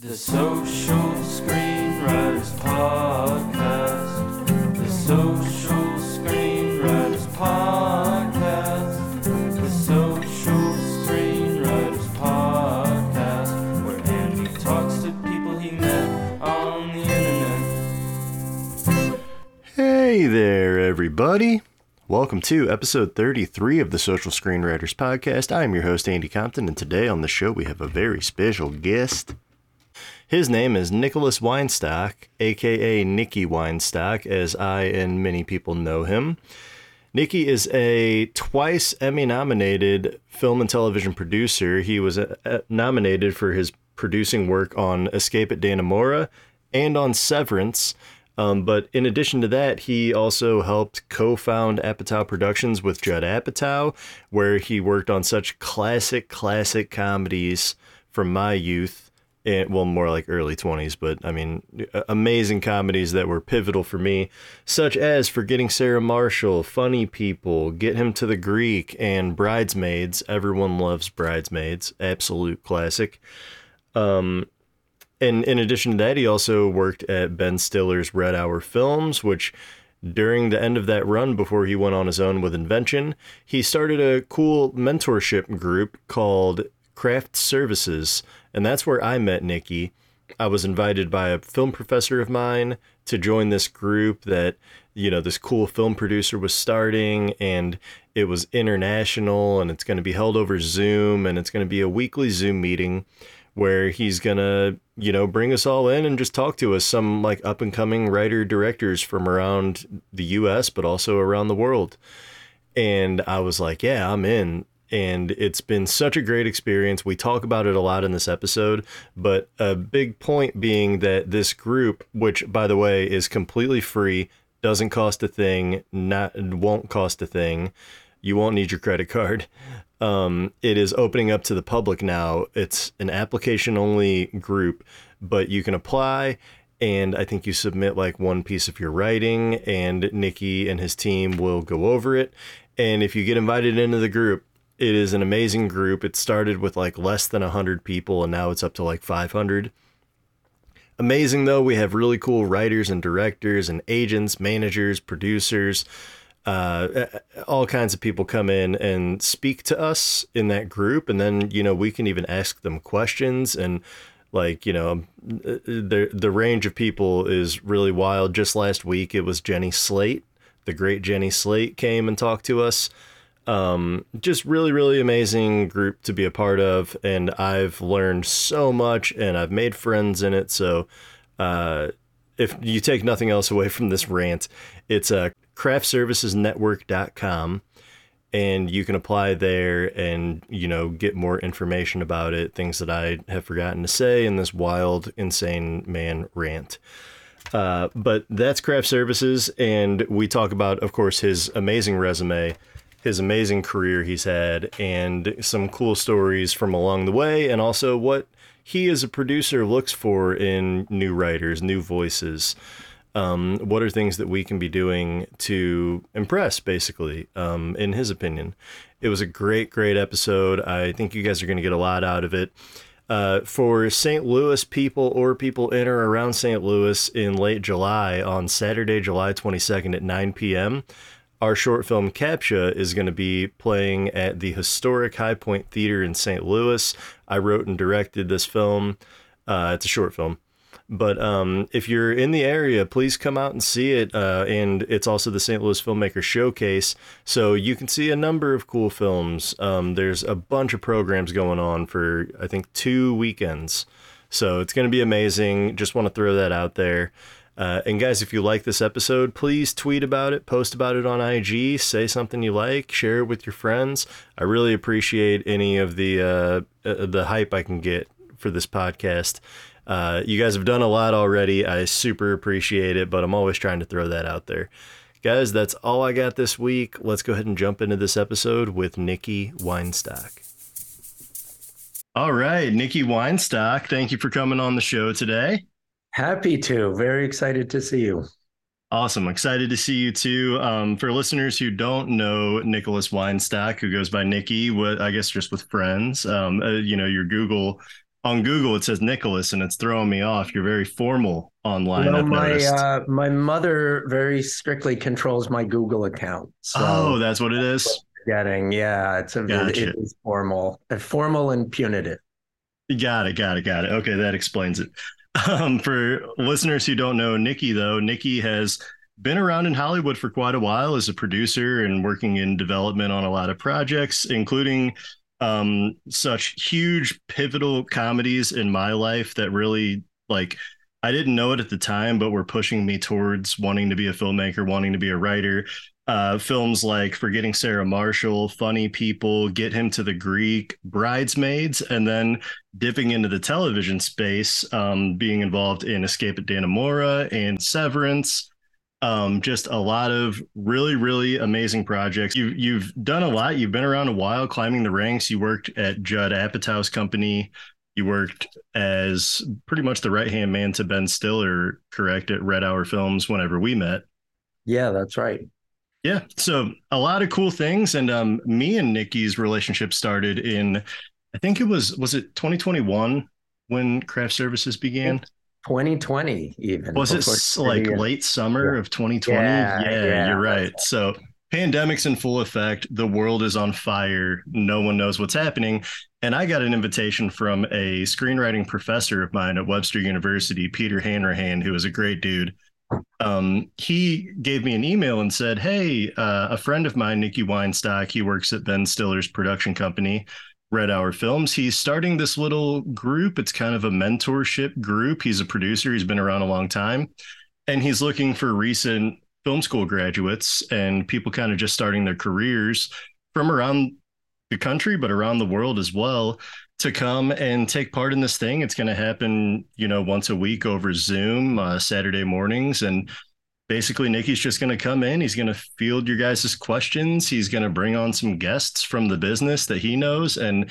The Social Screenwriters Podcast. The Social Screenwriters Podcast. The Social Screenwriters Podcast. Where Andy talks to people he met on the internet. Hey there, everybody. Welcome to episode 33 of the Social Screenwriters Podcast. I'm your host, Andy Compton, and today on the show we have a very special guest. His name is Nicholas Weinstock, aka Nicky Weinstock, as I and many people know him. Nicky is a twice Emmy nominated film and television producer. He was uh, uh, nominated for his producing work on Escape at Dannemora and on Severance. Um, but in addition to that, he also helped co found Apatow Productions with Judd Apatow, where he worked on such classic, classic comedies from my youth. Well, more like early 20s, but I mean, amazing comedies that were pivotal for me, such as Forgetting Sarah Marshall, Funny People, Get Him to the Greek, and Bridesmaids. Everyone loves Bridesmaids, absolute classic. Um, and in addition to that, he also worked at Ben Stiller's Red Hour Films, which during the end of that run before he went on his own with Invention, he started a cool mentorship group called Craft Services. And that's where I met Nicky. I was invited by a film professor of mine to join this group that, you know, this cool film producer was starting and it was international and it's going to be held over Zoom and it's going to be a weekly Zoom meeting where he's gonna you know bring us all in and just talk to us some like up and coming writer directors from around the US but also around the world and I was like yeah I'm in and it's been such a great experience we talk about it a lot in this episode but a big point being that this group which by the way is completely free doesn't cost a thing not won't cost a thing you won't need your credit card um, it is opening up to the public now. It's an application only group, but you can apply. And I think you submit like one piece of your writing, and Nicky and his team will go over it. And if you get invited into the group, it is an amazing group. It started with like less than 100 people, and now it's up to like 500. Amazing though, we have really cool writers and directors and agents, managers, producers uh, all kinds of people come in and speak to us in that group, and then you know we can even ask them questions and like you know the the range of people is really wild. Just last week, it was Jenny Slate, the great Jenny Slate, came and talked to us. Um, just really really amazing group to be a part of, and I've learned so much, and I've made friends in it. So. Uh, if you take nothing else away from this rant, it's a craftservicesnetwork.com and you can apply there and you know get more information about it things that i have forgotten to say in this wild insane man rant uh, but that's craft services and we talk about of course his amazing resume his amazing career he's had and some cool stories from along the way and also what he as a producer looks for in new writers new voices um, what are things that we can be doing to impress, basically, um, in his opinion. It was a great, great episode. I think you guys are going to get a lot out of it. Uh, for St. Louis people or people in or around St. Louis in late July on Saturday, July 22nd at 9 p.m., our short film Captcha is going to be playing at the historic Hi-Pointe Theater in St. Louis. I wrote and directed this film. Uh, it's a short film. But um, if you're in the area, please come out and see it. Uh, and it's also the St. Louis Filmmaker Showcase, so you can see a number of cool films. Um, there's a bunch of programs going on for I think two weekends, so it's going to be amazing. Just want to throw that out there. Uh, and guys, if you like this episode, please tweet about it, post about it on IG, say something you like, share it with your friends. I really appreciate any of the uh, uh the hype I can get for this podcast. Uh, you guys have done a lot already. I super appreciate it, but I'm always trying to throw that out there. Guys, that's all I got this week. Let's go ahead and jump into this episode with Nicky Weinstock. All right, Nicky Weinstock, thank you for coming on the show today. Happy to. Very excited to see you. Awesome. Excited to see you too. Um, for listeners who don't know Nicholas Weinstock, who goes by Nicky, what I guess just with friends, um, uh, you know, your Google on Google it says Nicholas, and it's throwing me off. You're very formal online. I've my uh, my mother very strictly controls my Google account. So oh, that's what it is. getting yeah, it's a Gotcha. it is formal, formal and punitive. Got it, got it, got it. Okay, that explains it. Um, for listeners who don't know Nicky, though, Nicky has been around in Hollywood for quite a while as a producer and working in development on a lot of projects, including um, such huge pivotal comedies in my life that really like I didn't know it at the time, but were pushing me towards wanting to be a filmmaker, wanting to be a writer. Uh, films like Forgetting Sarah Marshall, Funny People, Get Him to the Greek, Bridesmaids, and then dipping into the television space, um, being involved in Escape at Dannemora and Severance. Um, just a lot of really, really amazing projects. You've you've done a lot. You've been around a while, climbing the ranks. You worked at Judd Apatow's company. You worked as pretty much the right hand man to Ben Stiller, correct, at Red Hour Films whenever we met. Yeah, that's right. Yeah. So a lot of cool things. And um, me and Nicky's relationship started in, I think it was, was it 2021 when craft services began? 2020 even. Was it like the- late summer Yeah. of 2020? Yeah, Yeah, yeah, you're right. So pandemic's in full effect. The world is on fire. No one knows what's happening. And I got an invitation from a screenwriting professor of mine at Webster University, Peter Hanrahan, who is a great dude. Um, he gave me an email and said, Hey, uh, a friend of mine, Nicky Weinstock, he works at Ben Stiller's production company. Red Hour Films. He's starting this little group. It's kind of a mentorship group. He's a producer, he's been around a long time, and he's looking for recent film school graduates and people kind of just starting their careers from around the country, but around the world as well, to come and take part in this thing. It's going to happen, you know, once a week over Zoom, uh, Saturday mornings. And basically Nicky's just going to come in. He's going to field your guys' questions. He's going to bring on some guests from the business that he knows. And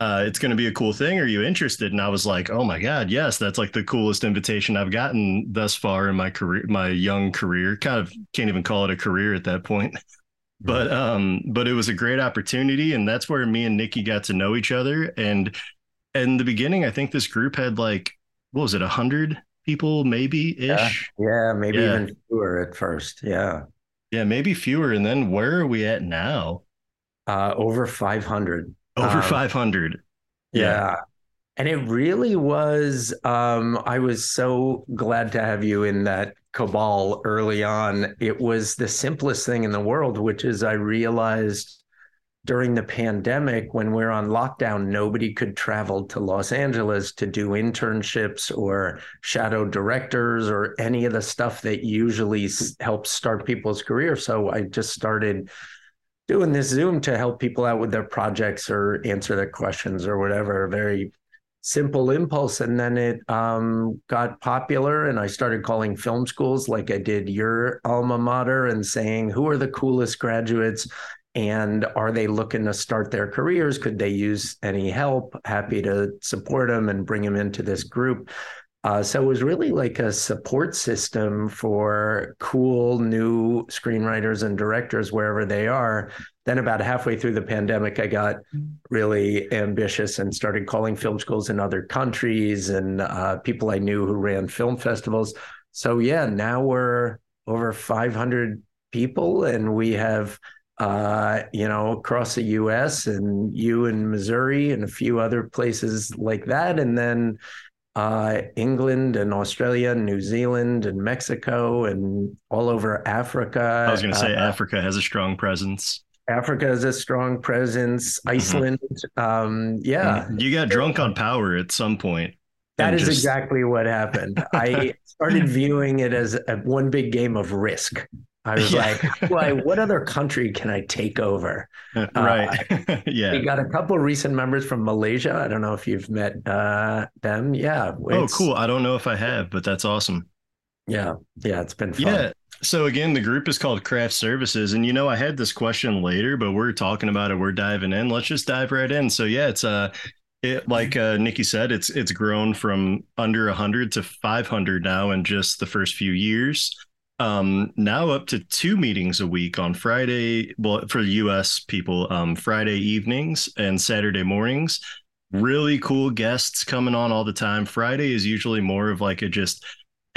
uh, it's going to be a cool thing. Are you interested? And I was like, oh my God, yes, that's like the coolest invitation I've gotten thus far in my career, my young career. Kind of can't even call it a career at that point. But um, but it was a great opportunity, and that's where me and Nicky got to know each other. And in the beginning, I think this group had like what was it, a hundred people, maybe ish. Yeah, maybe Yeah. even fewer at first. Yeah. Yeah, maybe fewer. And then where are we at now? Uh, over 500. Over Um, 500. Yeah. Yeah. And it really was um I was so glad to have you in that cabal early on. It was the simplest thing in the world, which is I realized during the pandemic when we're on lockdown, nobody could travel to Los Angeles to do internships or shadow directors or any of the stuff that usually helps start people's careers. So I just started doing this Zoom to help people out with their projects or answer their questions or whatever. Very simple impulse. And then it um, got popular, and I started calling film schools like I did your alma mater and saying, who are the coolest graduates? And are they looking to start their careers? Could they use any help? Happy to support them and bring them into this group. Uh, so it was really like a support system for cool new screenwriters and directors wherever they are. Then, about halfway through the pandemic, I got really ambitious and started calling film schools in other countries and uh, people I knew who ran film festivals. So, yeah, now we're over 500 people and we have, uh, you know, across the US and you in Missouri and a few other places like that. And then uh, England and Australia, and New Zealand and Mexico and all over Africa. I was going to say Uh, Africa has a strong presence. Africa has a strong presence. Mm-hmm. Iceland, um, yeah, You got drunk on power at some point. That is just- exactly what happened. I started viewing it as a, one big game of risk. I was Yeah. like, why, what other country can I take over? right. yeah. We got a couple recent members from Malaysia. I don't know if you've met uh, them. Yeah. Oh, cool. I don't know if I have, but that's awesome. Yeah. Yeah. It's been fun. Yeah. So again, the group is called Craft Services, and you know, I had this question later, but we're talking about it. We're diving in. Let's just dive right in. So yeah, it's uh, it like uh, Nicky said, it's it's grown from under hundred to five hundred now in just the first few years. Um, now up to two meetings a week on Friday. Well, for the U.S. people, um, Friday evenings and Saturday mornings. really cool guests coming on all the time. Friday is usually more of like a just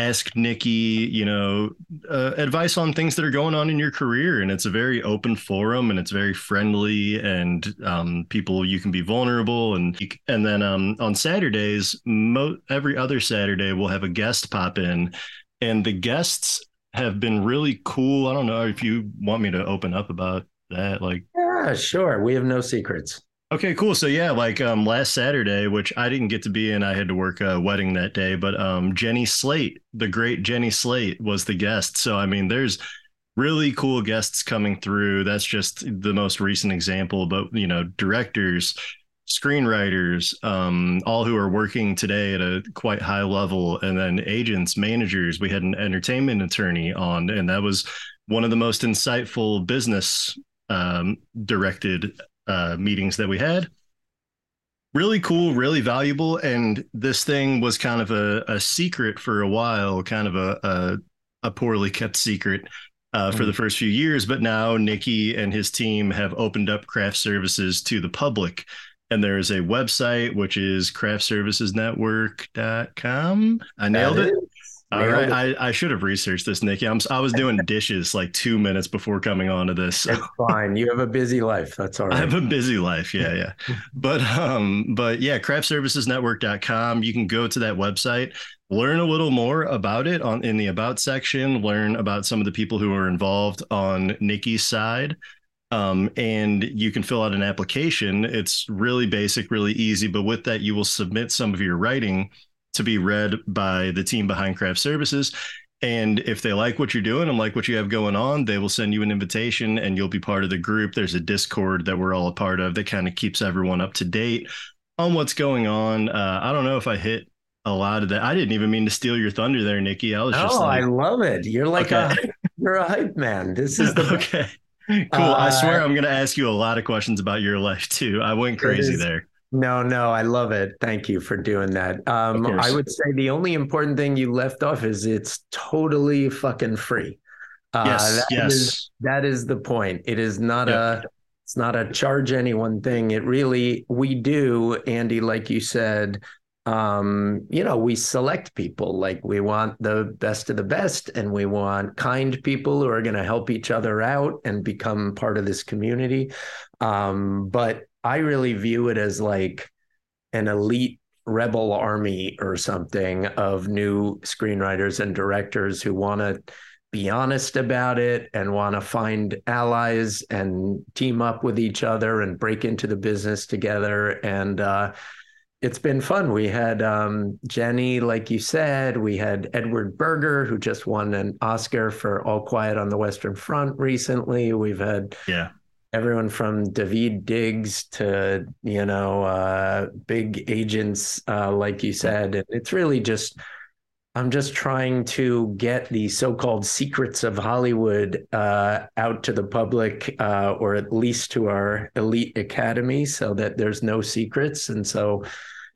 ask Nicky, you know, uh, advice on things that are going on in your career. And it's a very open forum and it's very friendly and um, people, you can be vulnerable. And, and then um, on Saturdays, mo- every other Saturday, we'll have a guest pop in and the guests have been really cool. I don't know if you want me to open up about that. Like, yeah, sure. We have no secrets. Okay, cool. So yeah, like um last Saturday, which I didn't get to be in, I had to work a wedding that day, but um Jenny Slate, the great Jenny Slate was the guest. So I mean, there's really cool guests coming through. That's just the most recent example, but you know, directors, screenwriters, um, all who are working today at a quite high level, and then agents, managers. We had an entertainment attorney on, and that was one of the most insightful business um, directed uh, meetings that we had. Really cool, really valuable. And this thing was kind of a, a secret for a while, kind of a, a, a poorly kept secret uh, for mm. the first few years. But now Nicky and his team have opened up craft services to the public. And there's a website, which is craftservicesnetwork.com. I nailed it. All right, I, I should have researched this, Nicky. I'm I was doing dishes like two minutes before coming on to this. So. It's fine. You have a busy life. That's all right. I have a busy life. Yeah, yeah. but um, but yeah, craftservicesnetwork.com. You can go to that website, learn a little more about it on in the about section, learn about some of the people who are involved on Nicky's side. Um, and you can fill out an application. It's really basic, really easy. But with that, you will submit some of your writing to be read by the team behind craft services. And if they like what you're doing and like what you have going on they will send you an invitation and you'll be part of the group. There's a discord that we're all a part of that kind of keeps everyone up to date on what's going on. Uh, i don't know if i hit a lot of that. I didn't even mean to steal your thunder there nicky. I was just oh like, i love it. You're like okay. a you're a hype man. This is the okay. Cool. Uh, i swear i'm going to ask you a lot of questions about your life too. I went crazy there no, no, I love it. Thank you for doing that. Um, I would say the only important thing you left off is it's totally fucking free. Uh, yes, that yes. Is, that is the point. It is not a it's not a charge anyone thing. It really we do, Andy, like you said. Um, you know, we select people like we want the best of the best, and we want kind people who are going to help each other out and become part of this community. Um, but I really view it as like an elite rebel army or something of new screenwriters and directors who want to be honest about it and want to find allies and team up with each other and break into the business together. And uh, it's been fun. We had um, jenny like you said we had edward berger who just won an oscar for all quiet on the western front recently. We've had yeah everyone from Daveed Diggs to you know uh, big agents, uh, like you said. And It's really just I'm just trying to get the so-called secrets of Hollywood uh, out to the public, uh, or at least to our elite academy, so that there's no secrets, and so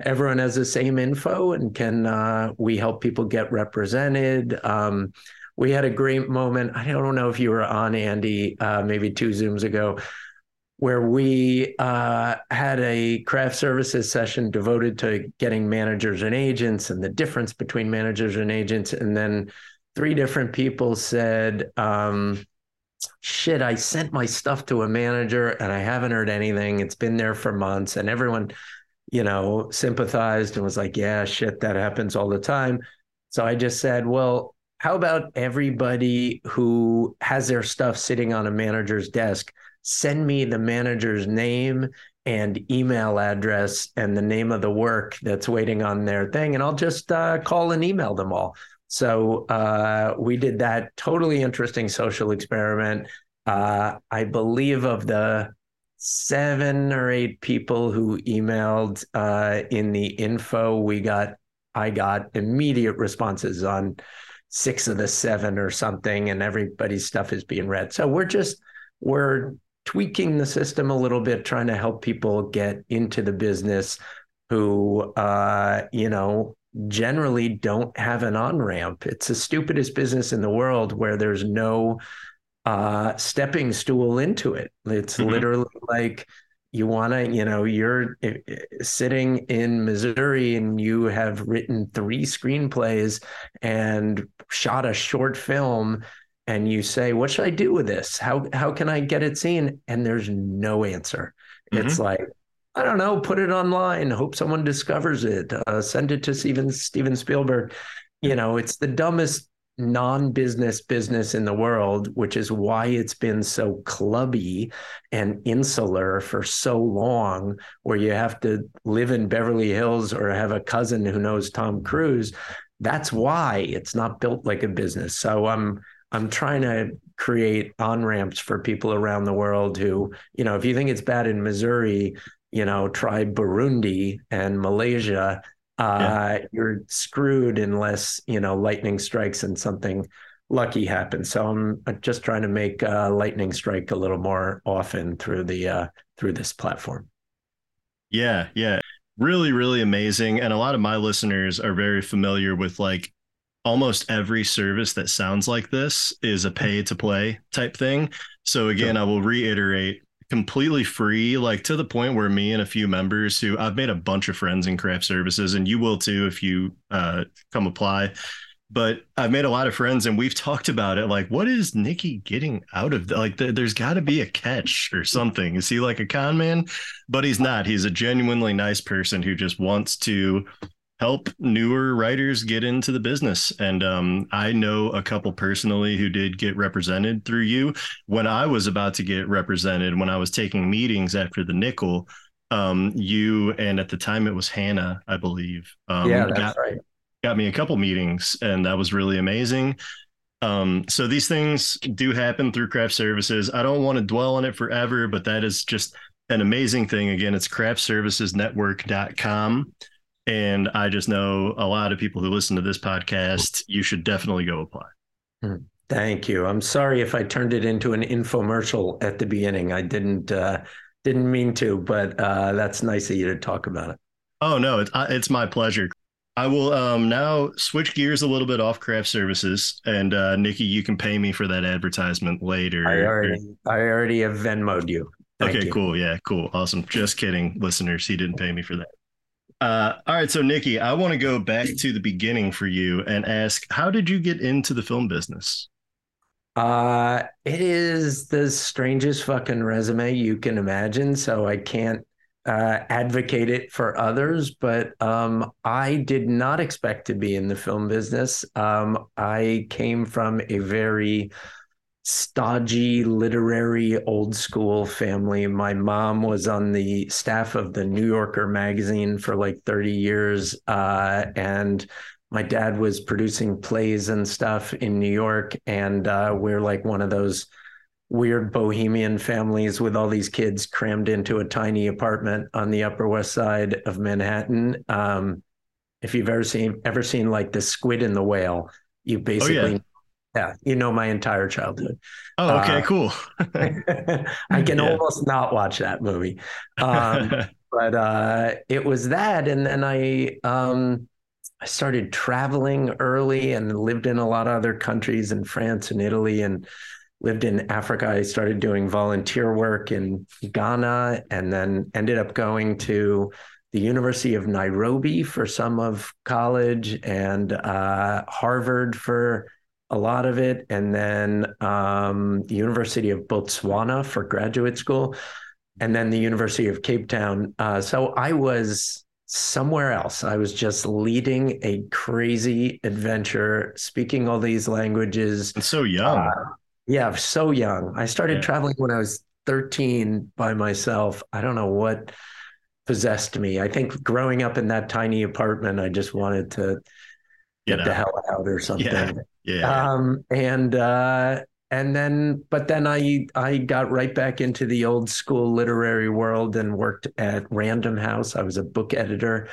everyone has the same info and can uh, we help people get represented. Um, we had a great moment. I don't know if you were on Andy, uh, maybe two Zooms ago, where we uh, had a craft services session devoted to getting managers and agents and the difference between managers and agents. And then three different people said, um, shit, I sent my stuff to a manager and I haven't heard anything. It's been there for months. And everyone, you know, sympathized and was like, yeah, shit, that happens all the time. So I just said, well, how about everybody who has their stuff sitting on a manager's desk? Send me the manager's name and email address and the name of the work that's waiting on their thing and i'll just uh, call and email them all. So uh, we did that totally interesting social experiment. Uh, i believe of the seven or eight people who emailed uh, in the info we got i got immediate responses on six of the seven or something, and everybody's stuff is being read. So we're just we're tweaking the system a little bit, trying to help people get into the business who uh, you know generally don't have an on ramp. It's the stupidest business in the world where there's no uh, stepping stool into it. It's mm-hmm. literally like you want to, you know, you're eh, eh, sitting in Missouri and you have written three screenplays and shot a short film and you say, "What should I do with this? How how can I get it seen?" And there's no answer. Mm-hmm. It's like, I don't know, put it online, hope someone discovers it, uh, send it to Steven Steven Spielberg. You know, it's the dumbest non-business business in the world, which is why it's been so clubby and insular for so long, where you have to live in Beverly Hills or have a cousin who knows Tom Cruise. That's why it's not built like a business. So I'm I'm trying to create on ramps for people around the world who, you know, if you think it's bad in Missouri, you know, try Burundi and Malaysia uh, yeah. you're screwed unless you know lightning strikes and something lucky happens. So I'm just trying to make uh, lightning strike a little more often through the uh, through this platform. Yeah, yeah, really, really amazing. And a lot of my listeners are very familiar with like almost every service that sounds like this is a pay to play type thing. So again, sure. I will reiterate completely free, like to the point where me and a few members who I've made a bunch of friends in craft services, and you will too if you uh, come apply. But I've made a lot of friends, and we've talked about it. Like, what is Nicky getting out of the, like? The, there's got to be a catch or something. Is he like a con man? But he's not. He's a genuinely nice person who just wants to help newer writers get into the business. And um, I know a couple personally who did get represented through you. When I was about to get represented, when I was taking meetings after the Nicholl, um, you and at the time it was Hannah, I believe. Um, yeah, that's got, right. Got me a couple meetings, and that was really amazing. Um, so these things do happen through craft services. I don't want to dwell on it forever, but that is just an amazing thing. Again, it's craftservicesnetwork.com. And I just know a lot of people who listen to this podcast, you should definitely go apply. Hmm. Thank you. I'm sorry if I turned it into an infomercial at the beginning. I didn't uh, didn't mean to, but uh, that's nice of you to talk about it. Oh no, it's it's my pleasure. I will um, now switch gears a little bit off craft services, and uh, Nicky, you can pay me for that advertisement later. I already, I already have Venmoed you. Thank okay, you. cool. Yeah, cool. Awesome. Just kidding, listeners. He didn't pay me for that. Uh, all right, so Nicky, I want to go back to the beginning for you and ask, how did you get into the film business? Uh, it is the strangest fucking resume you can imagine. So I can't uh, advocate it for others, but um, I did not expect to be in the film business. Um, I came from a very stodgy, literary, old school family. My mom was on the staff of the New Yorker magazine for like 30 years. Uh, and my dad was producing plays and stuff in New York. And uh, we're like one of those weird bohemian families with all these kids crammed into a tiny apartment on the Upper West Side of Manhattan. Um, if you've ever seen ever seen like the squid and the whale, you basically oh, yeah yeah, you know my entire childhood. Oh, okay, uh, cool. I can yeah. almost not watch that movie. Um, but uh, it was that, and then I um, I started traveling early and lived in a lot of other countries in France and Italy and lived in Africa. I started doing volunteer work in Ghana and then ended up going to the University of Nairobi for some of college and uh, Harvard for a lot of it, and then um, the University of Botswana for graduate school, and then the University of Cape Town. Uh, so I was somewhere else. I was just leading a crazy adventure, speaking all these languages. And so young. Uh, yeah, so young. I started yeah. traveling when I was 13 by myself. I don't know what possessed me. I think growing up in that tiny apartment, I just wanted to get, get the hell out or something. Yeah. Yeah. Um, and uh, and then, but then I I got right back into the old school literary world and worked at Random House. I was a book editor.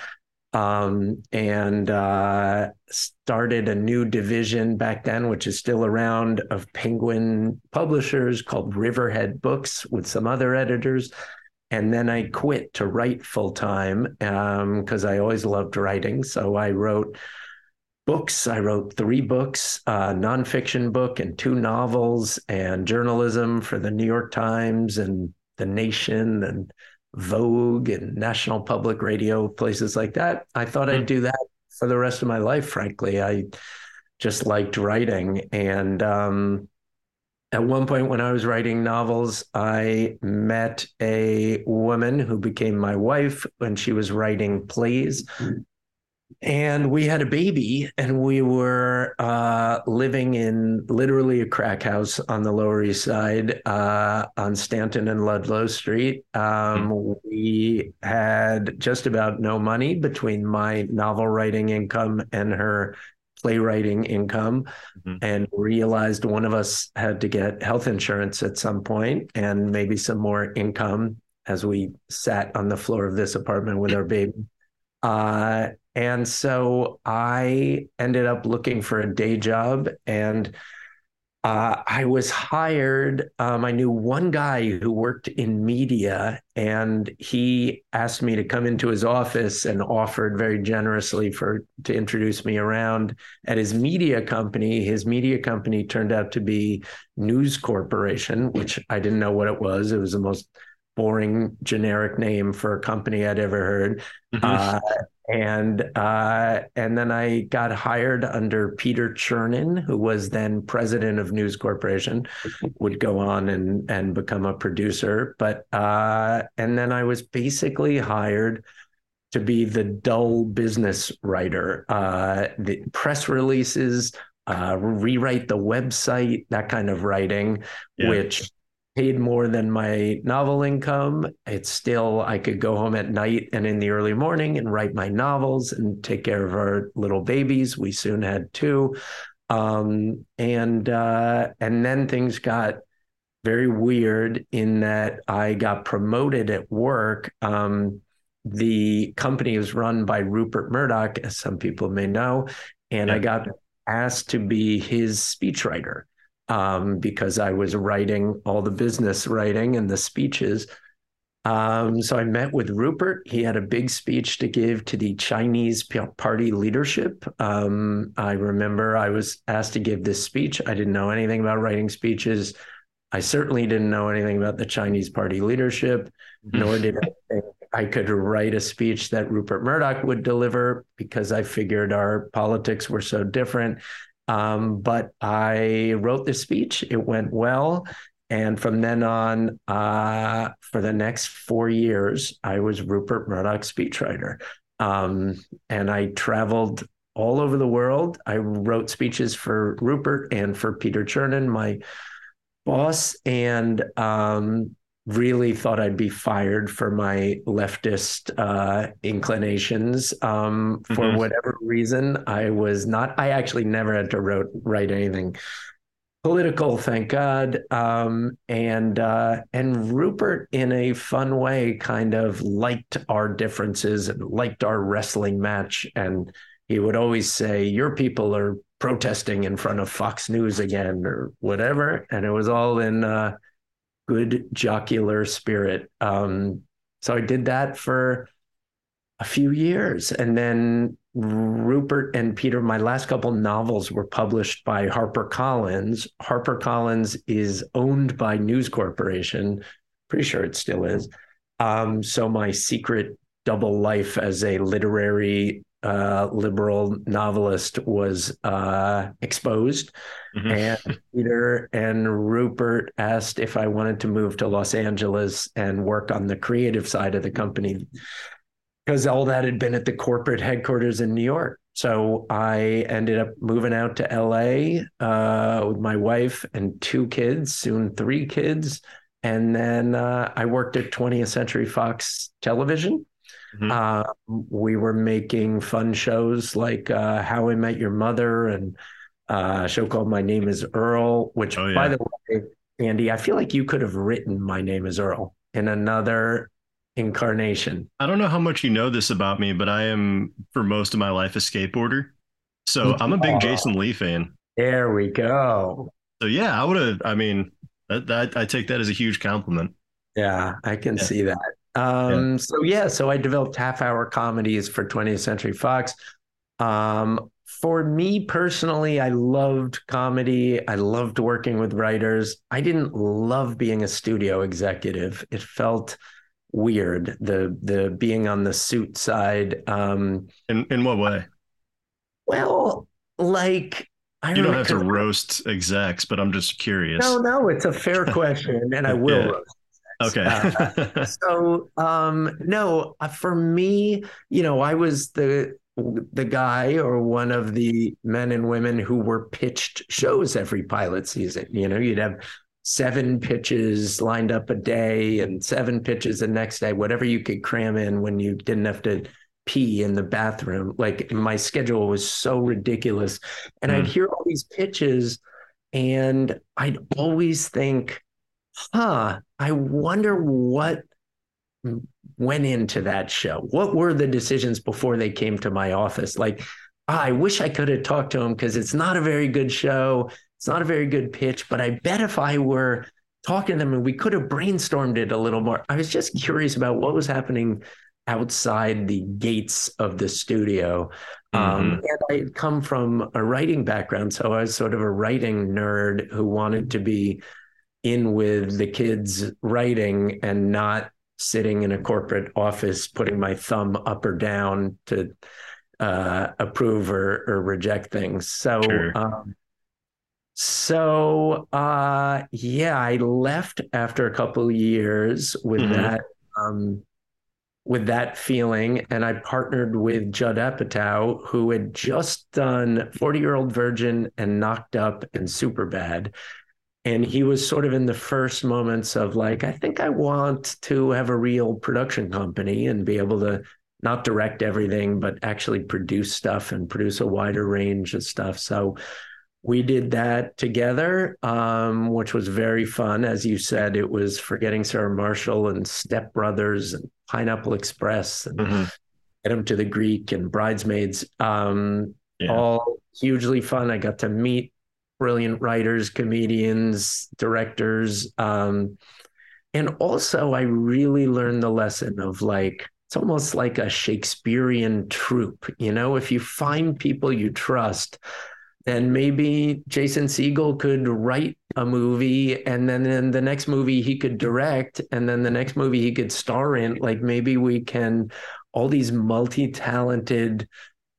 Um, and uh, started a new division back then, which is still around, of Penguin publishers called Riverhead Books with some other editors. And then I quit to write full time because um, I always loved writing. So I wrote books. I wrote three books, a nonfiction book and two novels, and journalism for the New York Times and The Nation and Vogue and National Public Radio, places like that. I thought I'd do that for the rest of my life, frankly. I just liked writing. And um, at one point when I was writing novels, I met a woman who became my wife when she was writing plays and we had a baby and we were uh, living in literally a crack house on the lower east side uh, on stanton and ludlow street um, we had just about no money between my novel writing income and her playwriting income mm-hmm. and realized one of us had to get health insurance at some point and maybe some more income as we sat on the floor of this apartment with our baby uh, and so I ended up looking for a day job and uh, I was hired. Um, I knew one guy who worked in media, and he asked me to come into his office and offered very generously for to introduce me around at his media company. His media company turned out to be News Corporation, which I didn't know what it was. It was the most boring generic name for a company I'd ever heard. Mm-hmm. Uh, and uh, and then I got hired under Peter Chernin, who was then president of News Corporation, would go on and and become a producer. But uh, and then I was basically hired to be the dull business writer, uh, the press releases, uh, rewrite the website, that kind of writing, yeah. which paid more than my novel income. It's still, I could go home at night and in the early morning and write my novels and take care of our little babies. We soon had two. Um, and uh, and then things got very weird in that I got promoted at work. Um, the company is run by Rupert Murdoch, as some people may know, and yeah. I got asked to be his speechwriter um, because I was writing all the business writing and the speeches. Um, so I met with Rupert. He had a big speech to give to the Chinese party leadership. Um, I remember I was asked to give this speech. I didn't know anything about writing speeches. I certainly didn't know anything about the Chinese party leadership, nor did I think I could write a speech that Rupert Murdoch would deliver because I figured our politics were so different. Um, but I wrote the speech. It went well. And from then on, uh, for the next four years, I was Rupert Murdoch's speechwriter. Um, and I traveled all over the world. I wrote speeches for Rupert and for Peter Chernin, my boss. And um, really thought I'd be fired for my leftist uh, inclinations. Um, for mm-hmm. whatever reason, I was not. I actually never had to wrote, write anything political, thank God. Um, and uh, and Rupert, in a fun way, kind of liked our differences and liked our wrestling match. And he would always say, "Your people are." protesting in front of Fox News again or whatever and it was all in uh, good jocular spirit. Um, so I did that for a few years. And then Rupert and Peter, my last couple novels were published by HarperCollins. HarperCollins is owned by News Corporation. Pretty sure it still is. Um, so my secret double life as a literary uh, liberal novelist was uh, exposed. Mm-hmm. And Peter and Rupert asked if I wanted to move to Los Angeles and work on the creative side of the company because all that had been at the corporate headquarters in New York. So I ended up moving out to LA uh, with my wife and two kids, soon three kids. And then uh, I worked at 20th Century Fox Television Mm-hmm. Uh, we were making fun shows like uh, How I Met Your Mother and uh, a show called My Name Is Earl, which, oh, yeah. by the way, Andy, I feel like you could have written My Name Is Earl in another incarnation. I don't know how much you know this about me, but I am for most of my life a skateboarder. So I'm a big Jason Lee fan. There we go. So yeah, I would have. I mean, that, that I take that as a huge compliment. Yeah, I can yeah. see that. Um, yeah. So yeah, so I developed half-hour comedies for 20th Century Fox. Um, for me personally, I loved comedy. I loved working with writers. I didn't love being a studio executive. It felt weird. The the being on the suit side. Um, in in what way? Well, like I you don't have to roast execs, but I'm just curious. No, no, it's a fair question, and I will yeah. roast. Okay. uh, so, um, no, uh, for me, you know, I was the the guy or one of the men and women who were pitched shows every pilot season. You know, you'd have seven pitches lined up a day and seven pitches the next day, whatever you could cram in when you didn't have to pee in the bathroom. Like my schedule was so ridiculous. And mm. I'd hear all these pitches and I'd always think, huh, I wonder what went into that show. What were the decisions before they came to my office? Like, I wish I could have talked to him because it's not a very good show. It's not a very good pitch, but I bet if I were talking to them and we could have brainstormed it a little more. I was just curious about what was happening outside the gates of the studio. Um, mm-hmm. Um, and I come from a writing background. So I was sort of a writing nerd who wanted to be in with the kids writing and not sitting in a corporate office putting my thumb up or down to uh, approve or, or reject things. So, sure. um, so uh, yeah, I left after a couple of years with mm-hmm. that um, with that feeling, and I partnered with Judd Apatow, who had just done Forty Year Old Virgin and Knocked Up and Superbad. And he was sort of in the first moments of like, I think I want to have a real production company and be able to not direct everything, but actually produce stuff and produce a wider range of stuff. So we did that together, um, which was very fun. As you said, it was Forgetting Sarah Marshall and Step Brothers and Pineapple Express and mm-hmm. Get Them to the Greek and Bridesmaids. Um, yeah. All hugely fun. I got to meet brilliant writers, comedians, directors. Um, and also, I really learned the lesson of like, it's almost like a Shakespearean troupe. You know, if you find people you trust, then maybe Jason Segel could write a movie and then in the next movie he could direct and then the next movie he could star in like maybe we can all these multi-talented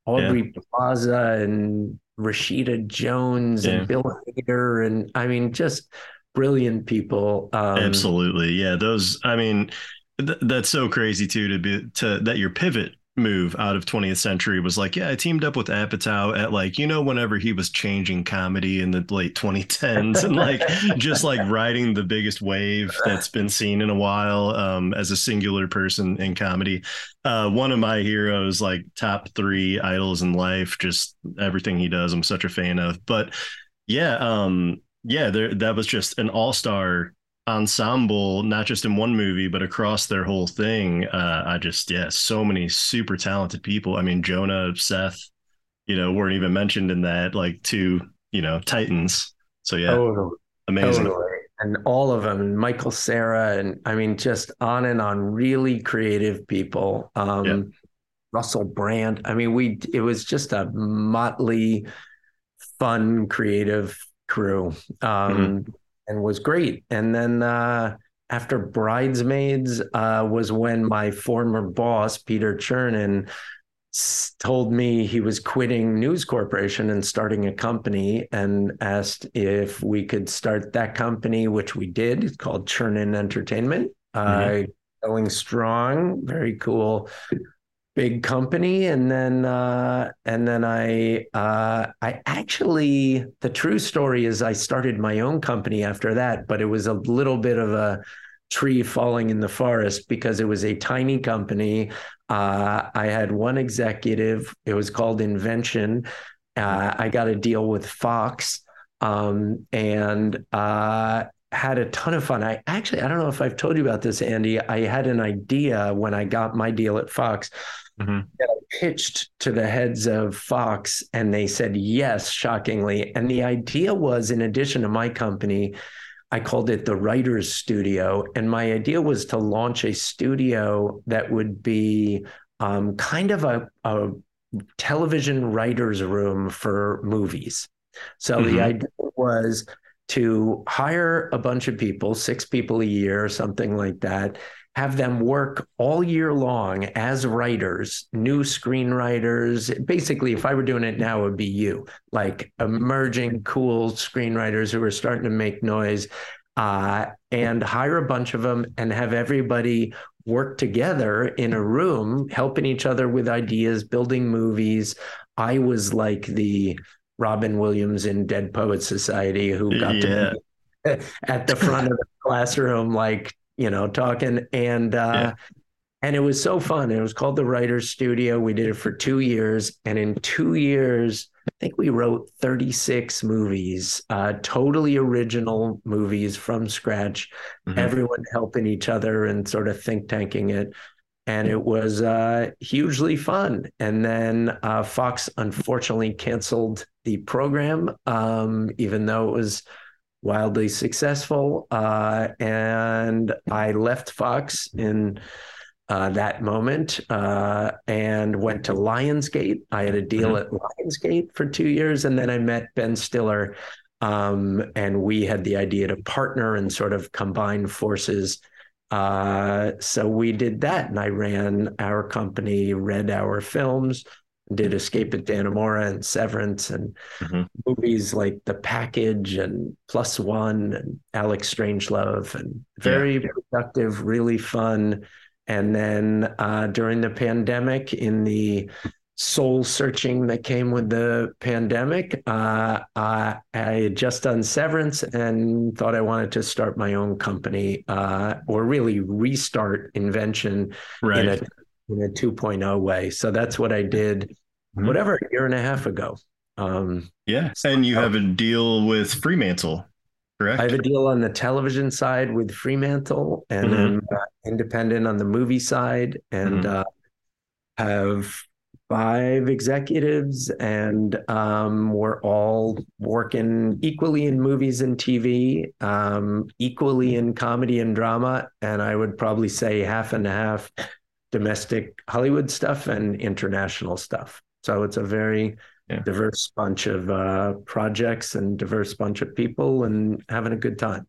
Aubrey yeah. Plaza and Rashida Jones yeah. and Bill Hader and I mean just brilliant people um, absolutely yeah those I mean th- that's so crazy too to be to that your pivot move out of 20th century was like yeah i teamed up with apatow at like you know whenever he was changing comedy in the late 2010s and like just like riding the biggest wave that's been seen in a while um, as a singular person in comedy. Uh, one of my heroes like top three idols in life just everything he does i'm such a fan of. But yeah um yeah there that was just an all-star ensemble, not just in one movie, but across their whole thing. Uh, I just, yeah, so many super talented people. I mean, Jonah, Seth, you know, weren't even mentioned in that, like two, you know, Titans. So yeah, totally. amazing. Totally. And all of them, Michael Cera, and I mean, just on and on, really creative people. Um, yeah. Russell Brand. I mean, we, it was just a motley, fun, creative crew. Um, mm-hmm and was great. And then uh, after Bridesmaids uh, was when my former boss, Peter Chernin, told me he was quitting News Corporation and starting a company and asked if we could start that company, which we did. It's called Chernin Entertainment. Mm-hmm. Uh, going strong, very cool big company and then uh, and then I uh, I actually the true story is I started my own company after that but it was a little bit of a tree falling in the forest because it was a tiny company uh, I had one executive it was called Invention uh, I got a deal with Fox um, and uh, had a ton of fun. I actually, I don't know if I've told you about this, Andy. I had an idea when I got my deal at Fox mm-hmm. that I pitched to the heads of Fox, and they said yes, shockingly. And the idea was, in addition to my company, I called it the Writers Studio. And my idea was to launch a studio that would be um, kind of a, a, television writer's room for movies. So mm-hmm. the idea was to hire a bunch of people, six people a year, or something like that, have them work all year long as writers, new screenwriters. Basically, if I were doing it now, it would be you, like emerging cool screenwriters who are starting to make noise, uh, and hire a bunch of them and have everybody work together in a room, helping each other with ideas, building movies. I was like the Robin Williams in Dead Poets Society who got yeah. to be at the front of the classroom, like you know, talking and uh yeah. and it was so fun. It was called the Writers Studio. We did it for two years, and in two years, I think we wrote 36 movies, uh, totally original movies from scratch. Mm-hmm. Everyone helping each other and sort of think tanking it. And it was uh, hugely fun. And then uh, Fox unfortunately canceled the program, um, even though it was wildly successful. Uh, and I left Fox in uh, that moment uh, and went to Lionsgate. I had a deal mm-hmm. at Lionsgate for two years, and then I met Ben Stiller. Um, and we had the idea to partner and sort of combine forces. Uh, so we did that, and I ran our company, Red Hour Films, did Escape at Dannemora and Severance and mm-hmm. movies like The Package and Plus One and Alex Strangelove and very yeah. productive, really fun. And then uh, during the pandemic, in the soul searching that came with the pandemic, uh, I, I, had just done Severance and thought I wanted to start my own company uh, or really restart invention right. in a in a 2.0 way. So that's what I did, mm-hmm. whatever, a year and a half ago. Um, yeah. And you have a deal with Fremantle, correct? I have a deal on the television side with Fremantle and mm-hmm. then uh, independent on the movie side and mm-hmm. uh, have five executives and um, we're all working equally in movies and TV, um, equally in comedy and drama. And I would probably say half and a half domestic Hollywood stuff and international stuff. So it's a very yeah. diverse bunch of uh, projects and diverse bunch of people and having a good time.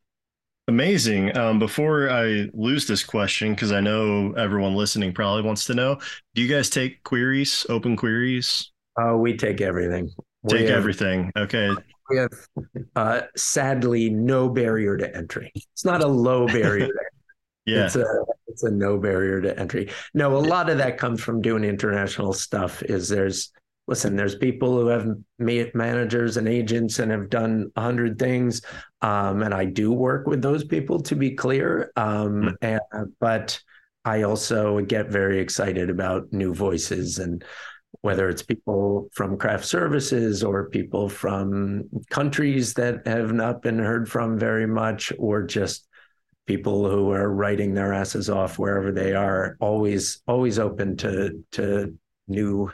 Amazing. Um, before I lose this question, because I know everyone listening probably wants to know, do you guys take queries, open queries? Uh, we take everything. Take have, everything. Okay. We have uh, sadly no barrier to entry. It's not a low barrier yeah. It's a it's a no barrier to entry. No, a lot of that comes from doing international stuff. Is there's listen, there's people who have made managers and agents and have done a hundred things, um, and I do work with those people to be clear. Um, mm-hmm. and, but I also get very excited about new voices and whether it's people from craft services or people from countries that have not been heard from very much, or just people who are writing their asses off wherever they are always always open to to new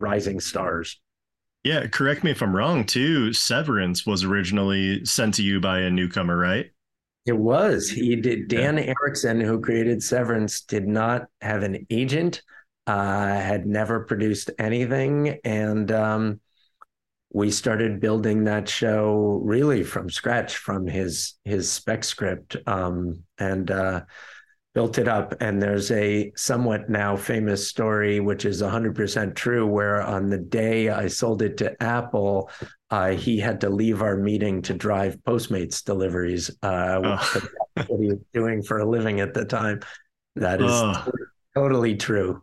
rising stars. Yeah correct me if i'm wrong too severance was originally sent to you by a newcomer right? It was. He did dan yeah. erickson who created severance did not have an agent uh, had never produced anything and um, we started building that show really from scratch from his his spec script um, and uh, built it up and there's a somewhat now famous story which is 100% true where on the day i sold it to apple uh, he had to leave our meeting to drive postmates deliveries uh, oh. what he was doing for a living at the time that is oh. totally true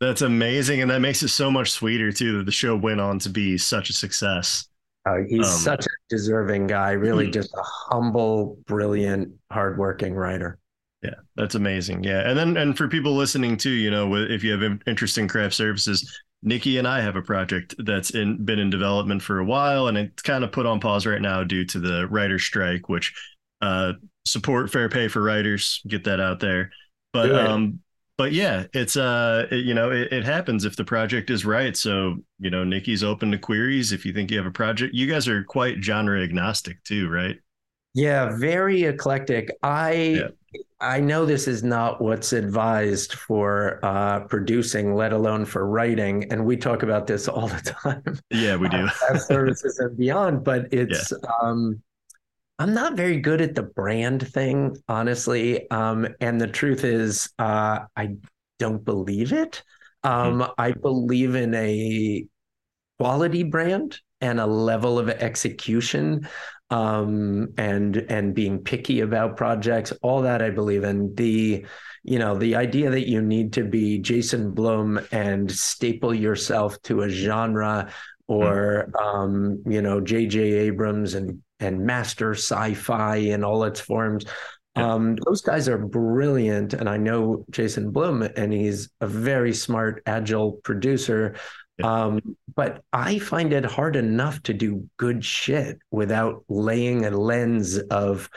that's amazing, and that makes it so much sweeter too that the show went on to be such a success. Uh, he's um, such a deserving guy. Really, hmm. just a humble, brilliant, hardworking writer. Yeah, that's amazing. Yeah, and then and for people listening too, you know, if you have interest in craft services, Nicky and I have a project that's in been in development for a while, and it's kind of put on pause right now due to the writer strike, which uh, support fair pay for writers. Get that out there. But um, but yeah, it's uh, it, you know, it, it, happens if the project is right. So you know, Nicky's open to queries. If you think you have a project, you guys are quite genre agnostic too, right? Yeah, very eclectic. I yeah. I know this is not what's advised for uh, producing, let alone for writing, and we talk about this all the time. Yeah, we do. uh, services and beyond, but it's yeah. um, I'm not very good at the brand thing, honestly. Um, and the truth is, uh, I don't believe it. Um, mm-hmm. I believe in a quality brand and a level of execution um, and and being picky about projects. All that I believe in. The you know the idea that you need to be Jason Blum and staple yourself to a genre or mm-hmm. um, you know J.J. Abrams and and master sci-fi in all its forms. Yeah. Um, those guys are brilliant, and I know Jason Blum, and he's a very smart, agile producer. Yeah. Um, but I find it hard enough to do good shit without laying a lens of,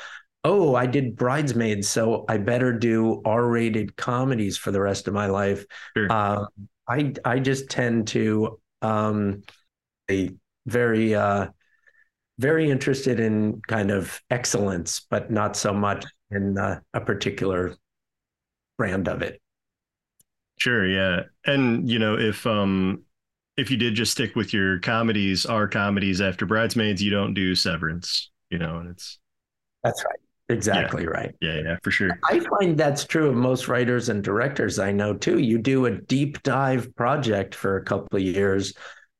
oh, I did Bridesmaids, so I better do R-rated comedies for the rest of my life. Sure. Uh, I I just tend to um, a very uh, very interested in kind of excellence, but not so much in uh, a particular brand of it. Sure, yeah, and you know if um if you did just stick with your comedies, our comedies after Bridesmaids, you don't do Severance, you know, and it's that's right. Exactly yeah. right. Yeah, yeah, for sure. I find that's true of most writers and directors I know too. You do a deep dive project for a couple of years.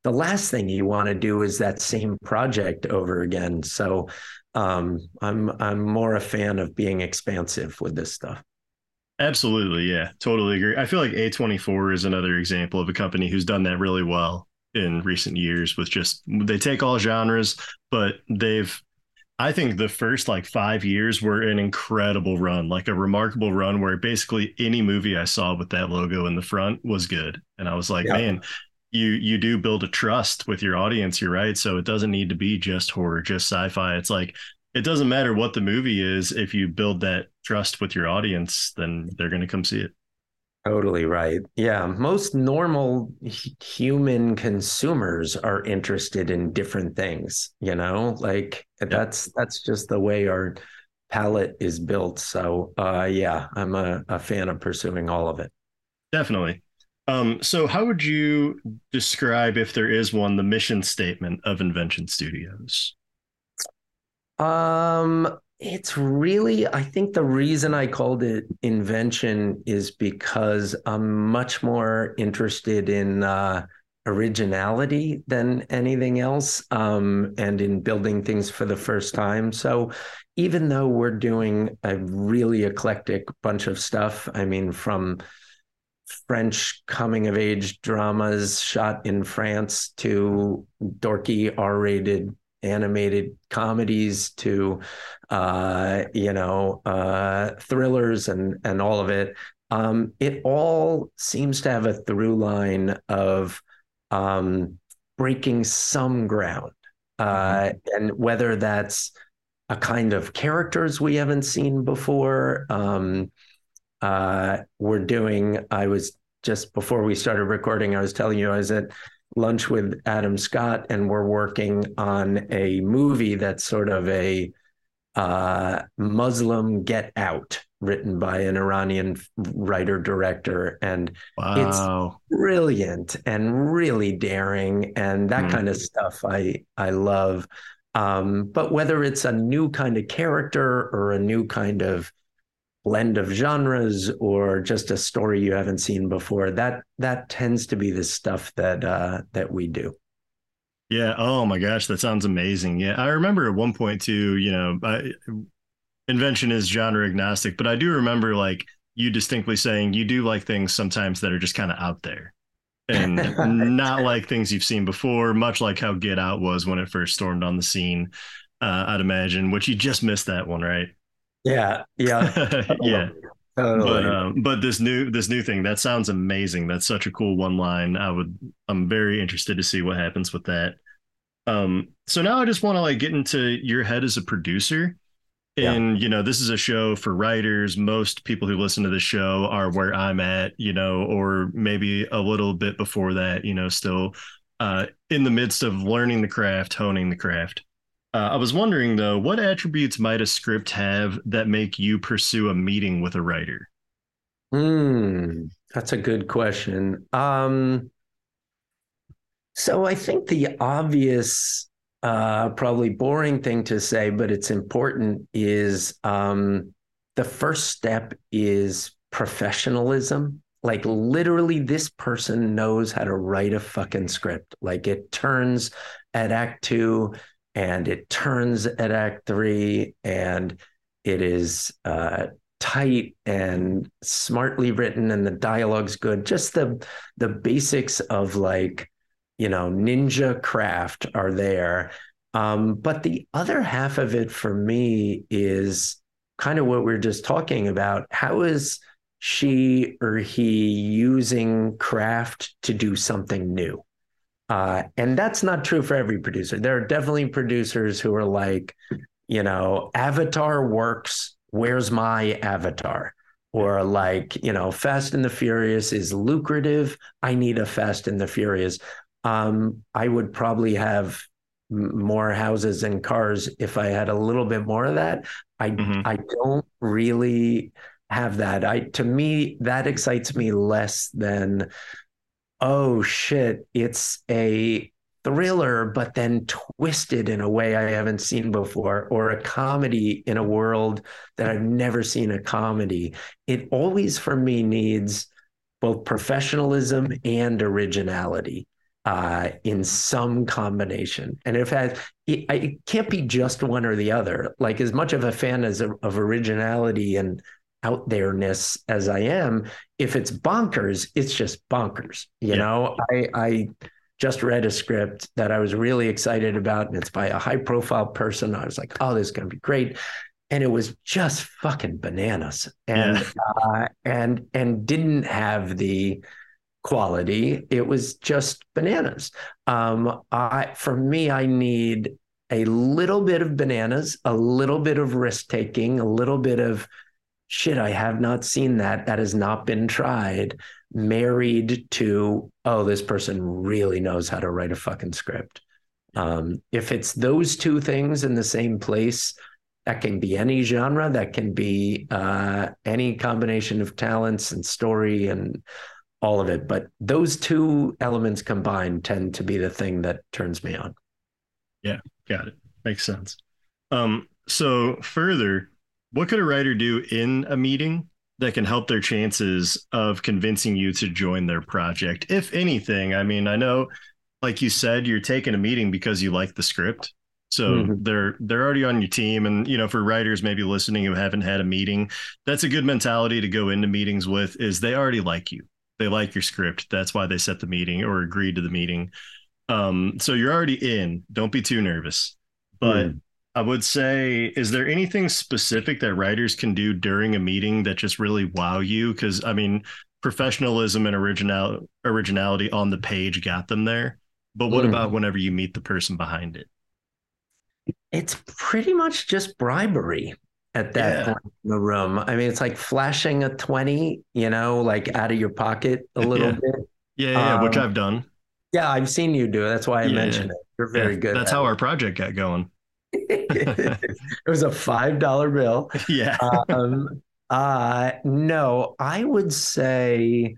The last thing you want to do is that same project over again. So um, I'm I'm more a fan of being expansive with this stuff. Absolutely, yeah, totally agree. I feel like A24 is another example of a company who's done that really well in recent years with just they take all genres, but they've I think the first like five years were an incredible run, like a remarkable run where basically any movie I saw with that logo in the front was good. And I was like, yeah. man, you you do build a trust with your audience, you're right. So it doesn't need to be just horror, just sci-fi. It's like it doesn't matter what the movie is if you build that trust with your audience then they're going to come see it totally right yeah most normal human consumers are interested in different things you know like yep. that's that's just the way our palette is built so uh yeah i'm a, a fan of pursuing all of it definitely um, so how would you describe if there is one the mission statement of invention studios um, it's really, I think the reason I called it invention is because I'm much more interested in uh, originality than anything else um, and in building things for the first time. So even though we're doing a really eclectic bunch of stuff, I mean, from French coming of age dramas shot in France to dorky R rated animated comedies to uh, you know uh, thrillers and and all of it. Um, it all seems to have a through line of um, breaking some ground, uh, mm-hmm. and whether that's a kind of characters we haven't seen before. Um, uh, we're doing. I was just before we started recording. I was telling you I was at lunch with Adam Scott, and we're working on a movie that's sort of a uh, Muslim Get Out, written by an Iranian writer director, and wow. it's brilliant and really daring, and that mm. kind of stuff I I love. Um, but whether it's a new kind of character or a new kind of blend of genres or just a story you haven't seen before that that tends to be the stuff that uh that we do. Yeah. Oh my gosh that sounds amazing. Yeah. I remember at one point too you know I, invention is genre agnostic but i do remember like you distinctly saying you do like things sometimes that are just kind of out there and not like things you've seen before much like how get out was when it first stormed on the scene uh, i'd imagine which you just missed that one right yeah, yeah, yeah. Totally. But um, but this new this new thing that sounds amazing. That's such a cool one line. I would I'm very interested to see what happens with that. Um, so now I just want to like get into your head as a producer. And yeah. you know, this is a show for writers. Most people who listen to the show are where I'm at, you know, or maybe a little bit before that, you know, still uh, in the midst of learning the craft, honing the craft. Uh, I was wondering though, what attributes might a script have that make you pursue a meeting with a writer? Hmm, that's a good question. Um, so I think the obvious uh, probably boring thing to say, but it's important is um, the first step is professionalism. Like literally, this person knows how to write a fucking script. Like it turns at act two and it turns at act three and it is uh, tight and smartly written and the dialogue's good. Just the the basics of like, you know, ninja craft are there. Um, but the other half of it for me is kind of what we are just talking about. How is she or he using craft to do something new? Uh, and that's not true for every producer. There are definitely producers who are like, you know, Avatar works. Where's my Avatar? Or like, you know, Fast and the Furious is lucrative. I need a Fast and the Furious. Um, I would probably have more houses and cars if I had a little bit more of that. I mm-hmm. I don't really have that. I to me that excites me less than oh shit, it's a thriller, but then twisted in a way I haven't seen before, or a comedy in a world that I've never seen a comedy. It always, for me, needs both professionalism and originality uh, in some combination. And if it, it, it, can't be just one or the other. Like as much of a fan as a, of originality and out there-ness as I am, if it's bonkers, it's just bonkers. You yeah. know, I I just read a script that I was really excited about, and it's by a high-profile person. I was like, oh, this is gonna be great. And it was just fucking bananas, and yeah. uh, and and didn't have the quality. It was just bananas. Um, I for me, I need a little bit of bananas, a little bit of risk taking, a little bit of shit, I have not seen that. That has not been tried. Married to, oh, this person really knows how to write a fucking script. Um, if it's those two things in the same place, that can be any genre, that can be uh, any combination of talents and story and all of it. But those two elements combined tend to be the thing that turns me on. Yeah, got it. Makes sense. Um, so further, what could a writer do in a meeting that can help their chances of convincing you to join their project, if anything? I mean, I know, like you said, you're taking a meeting because you like the script. So mm-hmm. they're they're already on your team, and you know, for writers maybe listening who haven't had a meeting, that's a good mentality to go into meetings with. Is they already like you, they like your script. That's why they set the meeting or agreed to the meeting. Um, so you're already in. Don't be too nervous. But mm. I would say, is there anything specific that writers can do during a meeting that just really wow you? Because I mean, professionalism and original originality on the page got them there. But what mm. about whenever you meet the person behind it? It's pretty much just bribery at that yeah. point in the room. I mean, it's like flashing a 20, you know, like out of your pocket a little yeah. bit. Yeah, yeah, um, which I've done. Yeah, I've seen you do it. That's why I mentioned it. You're very good. That's how it. our project got going. It was a five dollar bill. Yeah. um, uh, no, I would say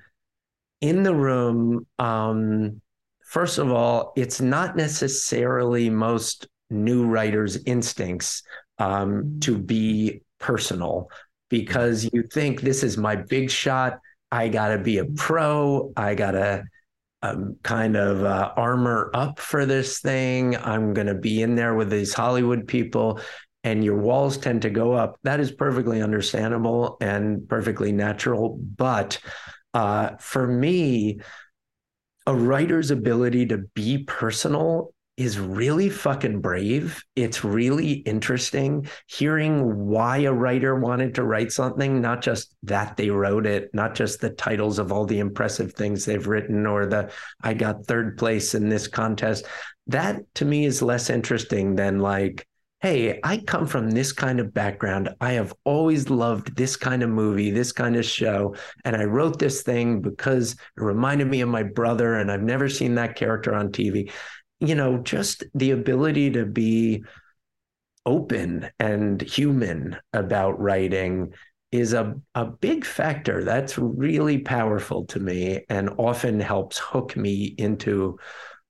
in the room. Um, first of all, it's not necessarily most new writers' instincts um, to be personal because you think this is my big shot. I got to be a pro. I got to um, kind of uh, armor up for this thing. I'm going to be in there with these Hollywood people, and your walls tend to go up. That is perfectly understandable and perfectly natural. But uh, for me, a writer's ability to be personal is really fucking brave. It's really interesting hearing why a writer wanted to write something, not just that they wrote it, not just the titles of all the impressive things they've written or the I got third place in this contest. That to me is less interesting than like, hey, I come from this kind of background. I have always loved this kind of movie, this kind of show. And I wrote this thing because it reminded me of my brother, and I've never seen that character on TV you know, just the ability to be open and human about writing is a, a big factor. That's really powerful to me and often helps hook me into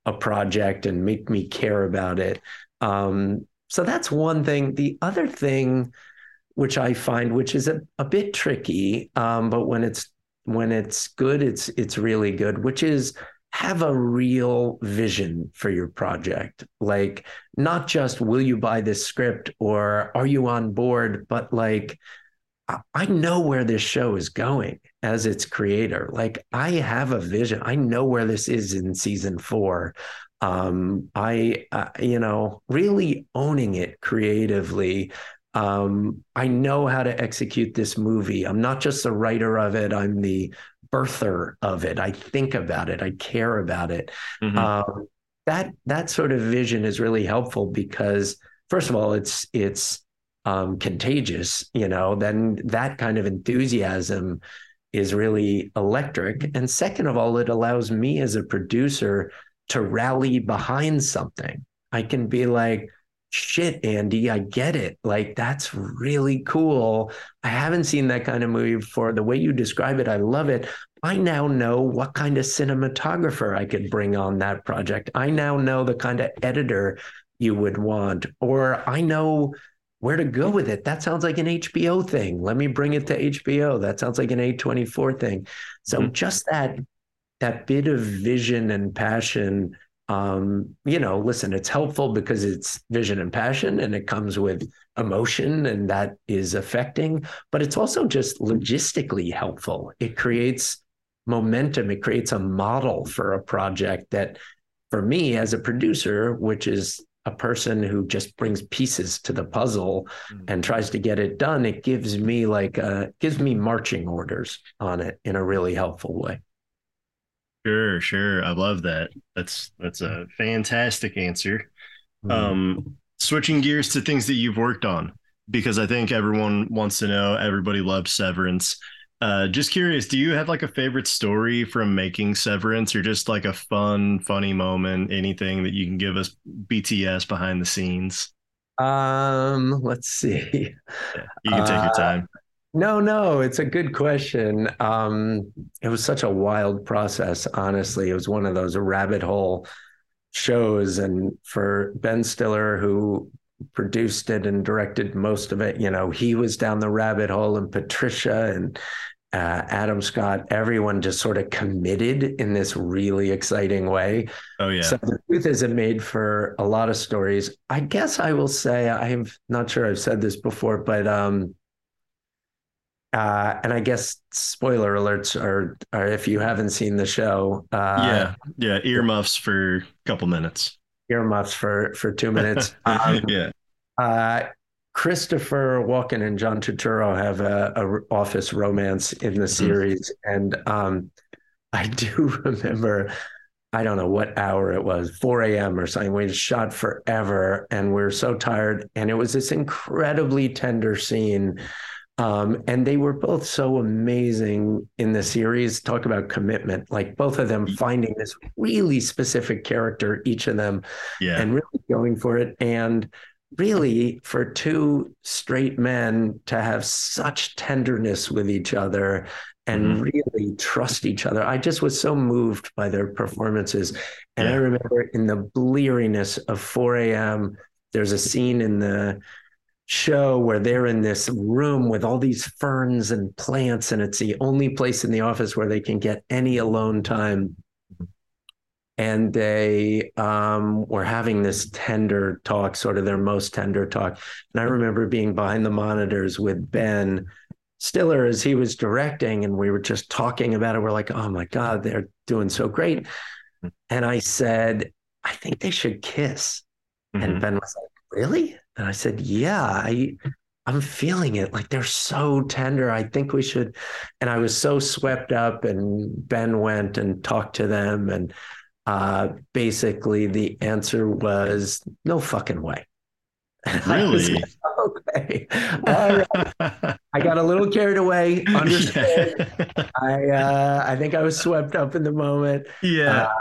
a project and make me care about it. Um, so that's one thing. The other thing, which I find, which is a, a bit tricky, um, but when it's when it's good, it's it's really good, which is have a real vision for your project. Like not just will you buy this script or are you on board, but like I know where this show is going as its creator. Like I have a vision. I know where this is in season four. Um, I, uh, you know, really owning it creatively. Um, I know how to execute this movie. I'm not just the writer of it. I'm the birther of it. I think about it. I care about it. Mm-hmm. Um, that that sort of vision is really helpful because first of all, it's it's um, contagious. You know, then that kind of enthusiasm is really electric. And second of all, it allows me as a producer to rally behind something. I can be like, shit, Andy, I get it. Like, that's really cool. I haven't seen that kind of movie before. The way you describe it, I love it. I now know what kind of cinematographer I could bring on that project. I now know the kind of editor you would want, or I know where to go with it. That sounds like an HBO thing. Let me bring it to HBO. That sounds like an A24 thing. So mm-hmm. just that that bit of vision and passion um, you know, listen, it's helpful because it's vision and passion and it comes with emotion and that is affecting, but it's also just logistically helpful. It creates momentum, it creates a model for a project that, for me as a producer, which is a person who just brings pieces to the puzzle mm-hmm. and tries to get it done, it gives me like uh gives me marching orders on it in a really helpful way. Sure, sure. I love that. That's that's a fantastic answer. Mm. Um, switching gears to things that you've worked on, because I think everyone wants to know. Everybody loves Severance. Uh, just curious, do you have like a favorite story from making Severance, or just like a fun, funny moment? Anything that you can give us BTS behind the scenes? Um, let's see. Yeah, you can take uh, your time. No, no, it's a good question. Um, it was such a wild process, honestly. It was one of those rabbit hole shows. And for Ben Stiller, who produced it and directed most of it, you know, he was down the rabbit hole, and Patricia and uh, Adam Scott, everyone just sort of committed in this really exciting way. Oh, yeah. So the truth is, it made for a lot of stories. I guess I will say, I'm not sure I've said this before, but um, uh, and I guess spoiler alerts are, are if you haven't seen the show. Uh, yeah, yeah, earmuffs for a couple minutes. Earmuffs for for two minutes. Um, yeah. Uh, Christopher Walken and John Turturro have a, a office romance in the mm-hmm. series, mm-hmm. and um, I do remember. I don't know what hour it was, 4 a.m. or something. We shot forever and we are so tired. And it was this incredibly tender scene um, and they were both so amazing in the series. Talk about commitment, like both of them finding this really specific character, each of them, yeah. and really going for it. And really, for two straight men to have such tenderness with each other and mm-hmm. really trust each other. I just was so moved by their performances. And yeah. I remember in the bleariness of 4 a.m., there's a scene in the show where they're in this room with all these ferns and plants and it's the only place in the office where they can get any alone time. And they um, were having this tender talk sort of their most tender talk. And i remember being behind the monitors with ben stiller as he was directing and we were just talking about it. We're like oh my god they're doing so great. And i said i think they should kiss. Mm-hmm. and ben was like really and I said, Yeah, I I'm feeling it. Like they're so tender. I think we should. And I was so swept up. And Ben went and talked to them. And uh, basically, the answer was no fucking way. Really? Like, okay. All right. I got a little carried away. Understood. I uh, I think I was swept up in the moment. Yeah. Uh,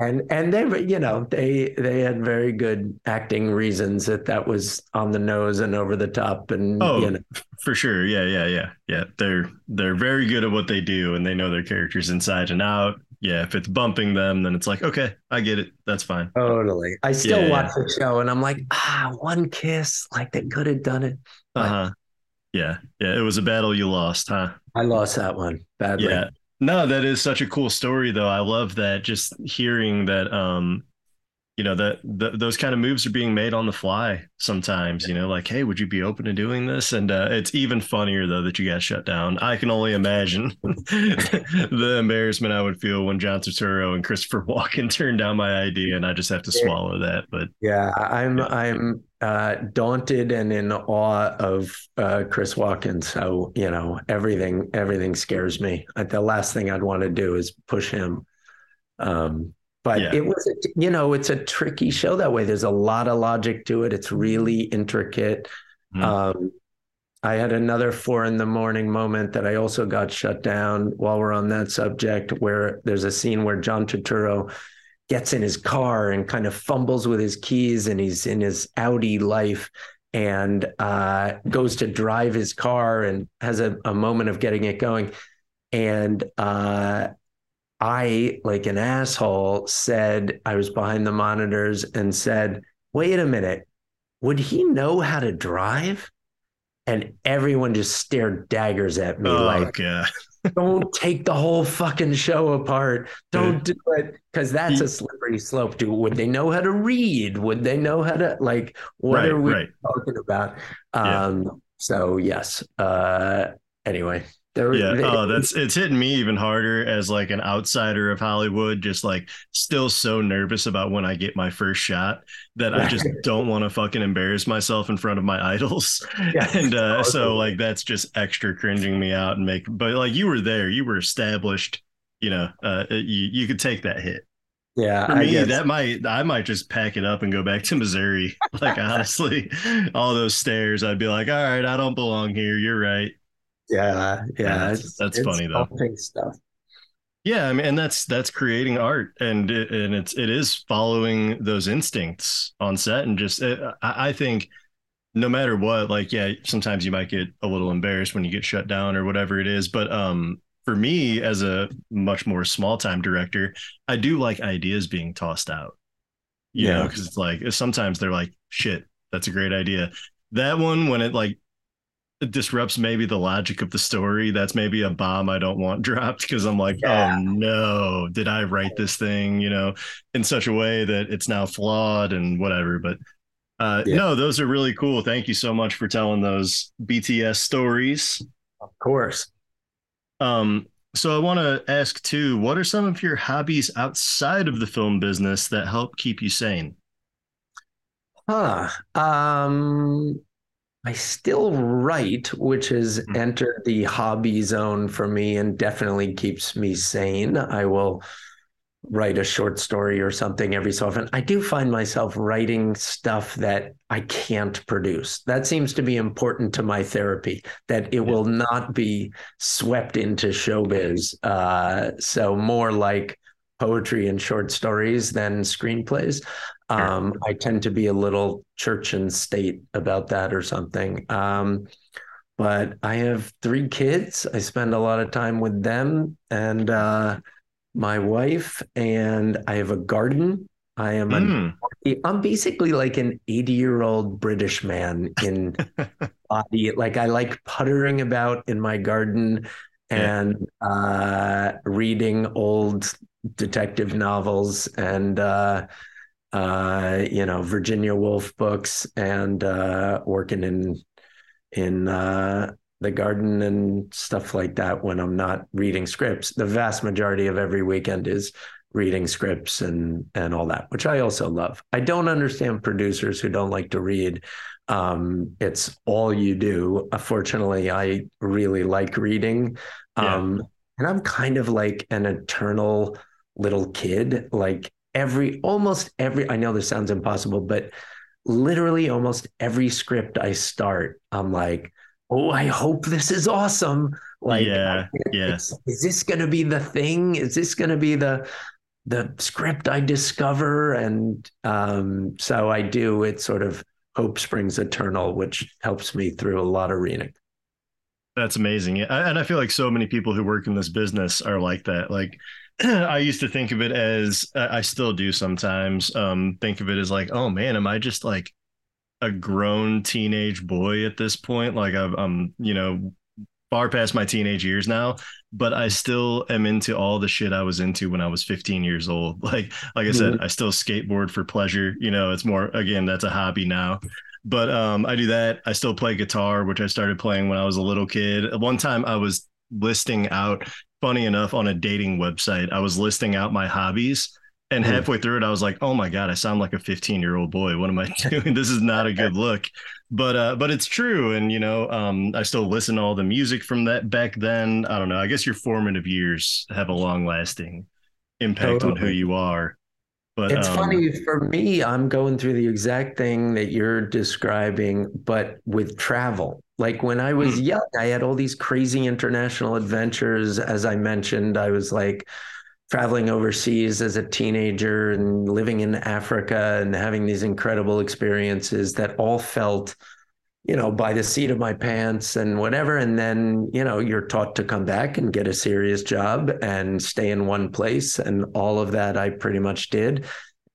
and and they you know they they had very good acting reasons that that was on the nose and over the top and oh you know. for sure yeah yeah yeah yeah they're they're very good at what they do and they know their characters inside and out yeah, if it's bumping them, then it's like, okay, I get it. That's fine. Totally. I still Yeah, watch the show and I'm like, ah, one kiss. Like they could have done it. Uh huh. Yeah, yeah. It was a battle you lost, huh? I lost that one badly. Yeah. No, that is such a cool story, though. I love that. Just hearing that, um, you know, that those kind of moves are being made on the fly sometimes. You know, like, hey, would you be open to doing this? And uh, it's even funnier though that you got shut down. I can only imagine the embarrassment I would feel when John Turturro and Christopher Walken turned down my idea, and I just have to swallow that. But Yeah, I'm Yeah. I'm uh, daunted and in awe of uh, Chris Walken. So you know everything everything scares me. The last thing I'd want to do is push him. Um, but Yeah. it was a, you know it's a tricky show that way. There's a lot of logic to it. It's really intricate. Mhm. Um, I had another four in the morning moment that I also got shut down while we're on that subject, where there's a scene where John Turturro gets in his car and kind of fumbles with his keys and he's in his outie life and uh, goes to drive his car and has a, a moment of getting it going. And uh, I, like an asshole, said, I was behind the monitors and said, wait a minute, would he know how to drive? And everyone just stared daggers at me oh, like, yeah. don't take the whole fucking show apart. Don't do it because that's a slippery slope. Do would they know how to read? Would they know how to like? What Right, are we right. talking about? Yeah. Um. So yes. Uh. Anyway, Yeah. they- Oh, that's it's hitting me even harder as like an outsider of Hollywood, just like still so nervous about when I get my first shot that I just don't want to fucking embarrass myself in front of my idols. Yeah. And uh, so like that's just extra cringing me out and make but like you were there, you were established, you know, uh you you could take that hit. yeah. For I me, that might I might just pack it up and go back to Missouri. Like honestly, all those stares, I'd be like, all right, I don't belong here. You're right. Yeah. Yeah. that's- it's- that's it's funny, though. Stuff. Yeah, I mean, and that's that's creating art, and it, and it's it is following those instincts on set, and just it, I, I think no matter what, like yeah, sometimes you might get a little embarrassed when you get shut down or whatever it is, but um, for me as a much more small time director, I do like ideas being tossed out, you know, Yeah. because it's like sometimes they're like shit, that's a great idea. That one when it like it disrupts maybe the logic of the story. That's maybe a bomb I don't want dropped because I'm like, Yeah. oh no, did I write this thing, you know, in such a way that it's now flawed and whatever. But uh, Yeah. no, those are really cool. Thank you so much for telling those BTS stories. Of course. Um, so I want to ask too, what are some of your hobbies outside of the film business that help keep you sane? Huh. Um, I still write, which has Hmm. entered the hobby zone for me and definitely keeps me sane. I will write a short story or something every so often. I do find myself writing stuff that I can't produce. That seems to be important to my therapy, that it will not be swept into showbiz. Uh, so more like poetry and short stories than screenplays. Um, I tend to be a little church and state about that or something. Um, but I have three kids. I spend a lot of time with them and uh, my wife, and I have a garden. I am an Mm, I'm basically like an 80 year old British man in body. Like I like puttering about in my garden Yeah. and uh, reading old detective novels and uh, uh, you know Virginia Woolf books and uh, working in in uh, the garden and stuff like that when I'm not reading scripts. The vast majority of every weekend is reading scripts and and all that, which I also love. I don't understand producers who don't like to read. Um, it's all you do. Fortunately, I really like reading. Yeah. Um, and I'm kind of like an eternal little kid. Like every almost every I know this sounds impossible, but literally almost every script I start, I'm like, oh, I hope this is awesome. Like yeah, yeah. it's- is this going to be the thing? Is this going to be the the script I discover? And um, so I do. It sort of hope springs eternal, which helps me through a lot of reading. That's amazing. And I feel like so many people who work in this business are like that. Like I used to think of it as I still do sometimes. Um, think of it as like, oh man, am I just like a grown teenage boy at this point? Like I'm, I'm you know, far past my teenage years now, but I still am into all the shit I was into when I was 15 years old. Like, like I said, mm-hmm. I still skateboard for pleasure. You know, it's more again, that's a hobby now. But um, I do that. I still play guitar, which I started playing when I was a little kid. One time I was listing out, funny enough, on a dating website, I was listing out my hobbies. And hmm. halfway through it, I was like, "Oh my god, I sound like a 15 year old boy. What am I doing? this is not a good look." But uh, but it's true, and you know, um, I still listen to all the music from that back then. I don't know. I guess your formative years have a long lasting impact totally. on who you are. But it's um, funny for me, I'm going through the exact thing that you're describing, but with travel. Like when I was hmm. young, I had all these crazy international adventures. As I mentioned, I was like traveling overseas as a teenager and living in Africa and having these incredible experiences that all felt you know, by the seat of my pants and whatever. And then, you know, you're taught to come back and get a serious job and stay in one place. And all of that I pretty much did.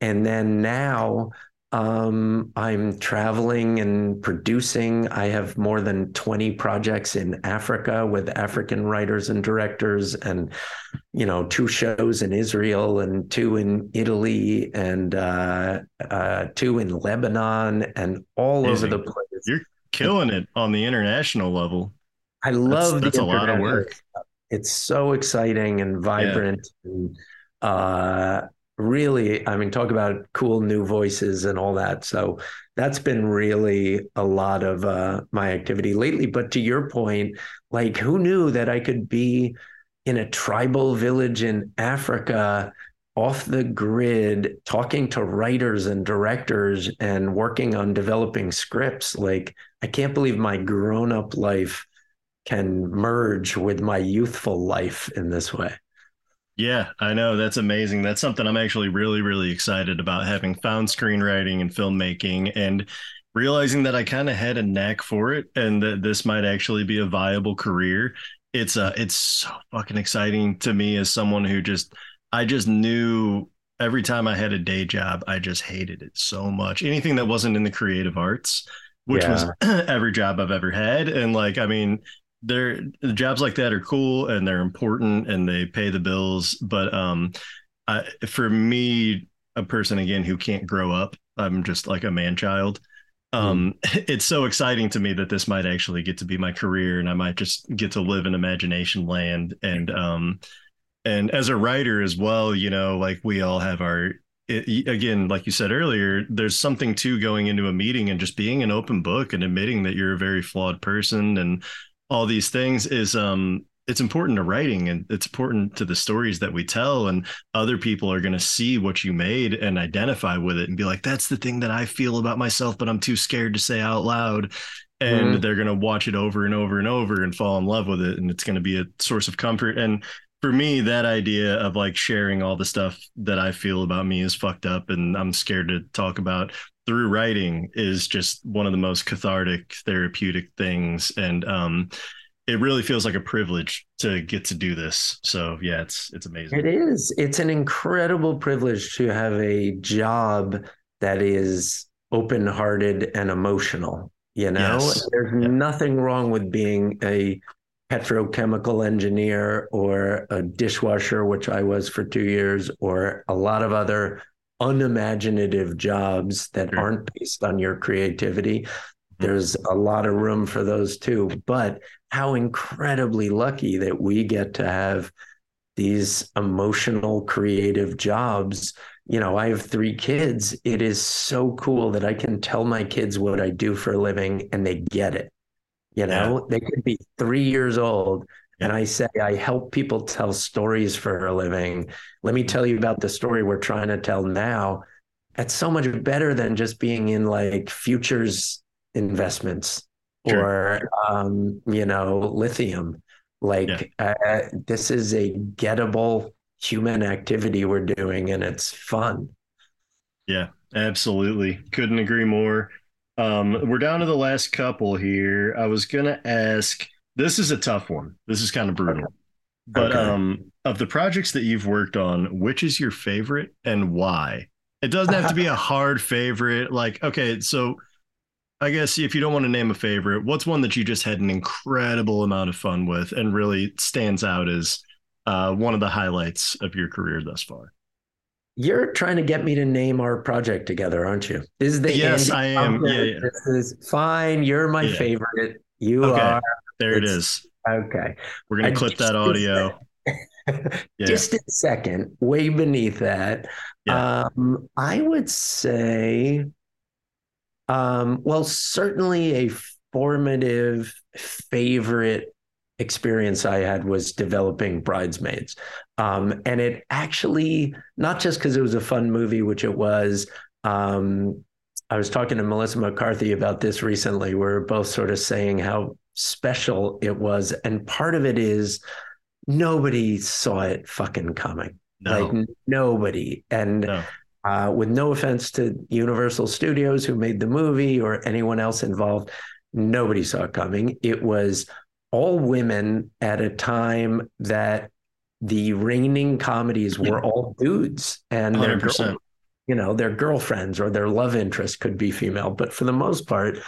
And then now um, I'm traveling and producing. I have more than 20 projects in Africa with African writers and directors, and you know, two shows in Israel and two in Italy and uh, uh, two in Lebanon and all Easy. over the place. You're killing it on the international level. I love that's, that's a lot of work. It's so exciting and vibrant. Yeah. And, uh, really, I mean, talk about cool new voices and all that. So that's been really a lot of uh, my activity lately. But to your point, like, who knew that I could be in a tribal village in Africa? off the grid talking to writers and directors and working on developing scripts like i can't believe my grown-up life can merge with my youthful life in this way. Yeah i know. That's amazing. That's something i'm actually really really excited about having found screenwriting and filmmaking and realizing that i kind of had a knack for it and that this might actually be a viable career. It's uh it's so fucking exciting to me as someone who just I just knew every time I had a day job, I just hated it so much. Anything that wasn't in the creative arts, which yeah. was every job I've ever had. And like, I mean, they're jobs like that are cool and they're important and they pay the bills. But um, I, for me, a person again who can't grow up, I'm just like a man child. Um, mm. it's so exciting to me that this might actually get to be my career and I might just get to live in imagination land and um, and as a writer as well you know like we all have our it, again like you said earlier there's something to going into a meeting and just being an open book and admitting that you're a very flawed person and all these things is um it's important to writing and it's important to the stories that we tell and other people are going to see what you made and identify with it and be like that's the thing that i feel about myself but i'm too scared to say out loud and mm. they're going to watch it over and over and over and fall in love with it and it's going to be a source of comfort and for me, that idea of like sharing all the stuff that I feel about me is fucked up and I'm scared to talk about through writing is just one of the most cathartic, therapeutic things. And um, it really feels like a privilege to get to do this. So yeah, it's it's amazing. It is. It's an incredible privilege to have a job that is open-hearted and emotional. You know, yes. there's yeah. nothing wrong with being a petrochemical engineer or a dishwasher, which I was for two years, or a lot of other unimaginative jobs that sure. aren't based on your creativity. Mm-hmm. There's a lot of room for those too. But how incredibly lucky that we get to have these emotional, creative jobs. You know, I have three kids. It is so cool that I can tell my kids what I do for a living and they get it. You know, yeah. they could be three years old. And I say, I help people tell stories for a living. Let me tell you about the story we're trying to tell now. That's so much better than just being in like futures investments sure. or, um, you know, lithium. Like, yeah. uh, this is a gettable human activity we're doing, and it's fun. Yeah, absolutely. Couldn't agree more. Um, we're down to the last couple here. I was gonna ask. This is a tough one. This is kind of brutal, but okay. um, of the projects that you've worked on, which is your favorite and why? It doesn't have to be a hard favorite. Like, okay, so I guess if you don't want to name a favorite, what's one that you just had an incredible amount of fun with and really stands out as uh, one of the highlights of your career thus far? You're trying to get me to name our project together, aren't you? This is the yes, Andy I am. Yeah, yeah, This is fine. You're my Yeah. favorite. You Okay. are there it It's- okay. We're gonna I clip that audio. Yeah. a second, way beneath that. Yeah. Um, I would say, um, well, certainly a formative favorite experience I had was developing Bridesmaids. Um, and it actually, not just because it was a fun movie, which it was, um, I was talking to Melissa McCarthy about this recently. We are both sort of saying how special it was. And part of it is nobody saw it fucking coming. No, Like nobody. And no. uh, with no offense to Universal Studios who made the movie or anyone else involved, nobody saw it coming. It was all women at a time that the reigning comedies were all dudes and their girl- you know their girlfriends or their love interest could be female, but for the most part.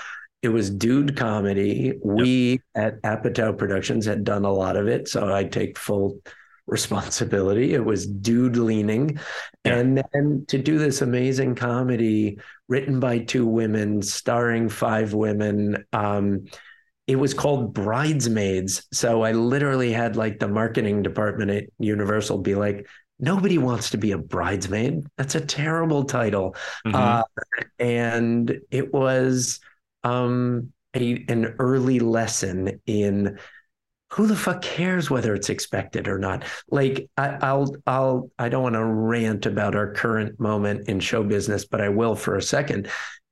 It was dude comedy. We at Apatow Productions had done a lot of it, so I take full responsibility. It was dude leaning. Yeah. And then to do this amazing comedy written by two women, starring five women, um, it was called Bridesmaids. So I literally had like the marketing department at Universal be like, nobody wants to be a bridesmaid. That's a terrible title. Mhm. Uh, and it was um, a, an early lesson in who the fuck cares whether it's expected or not like I, i'll i'll i don't want to rant about our current moment in show business but i will for a second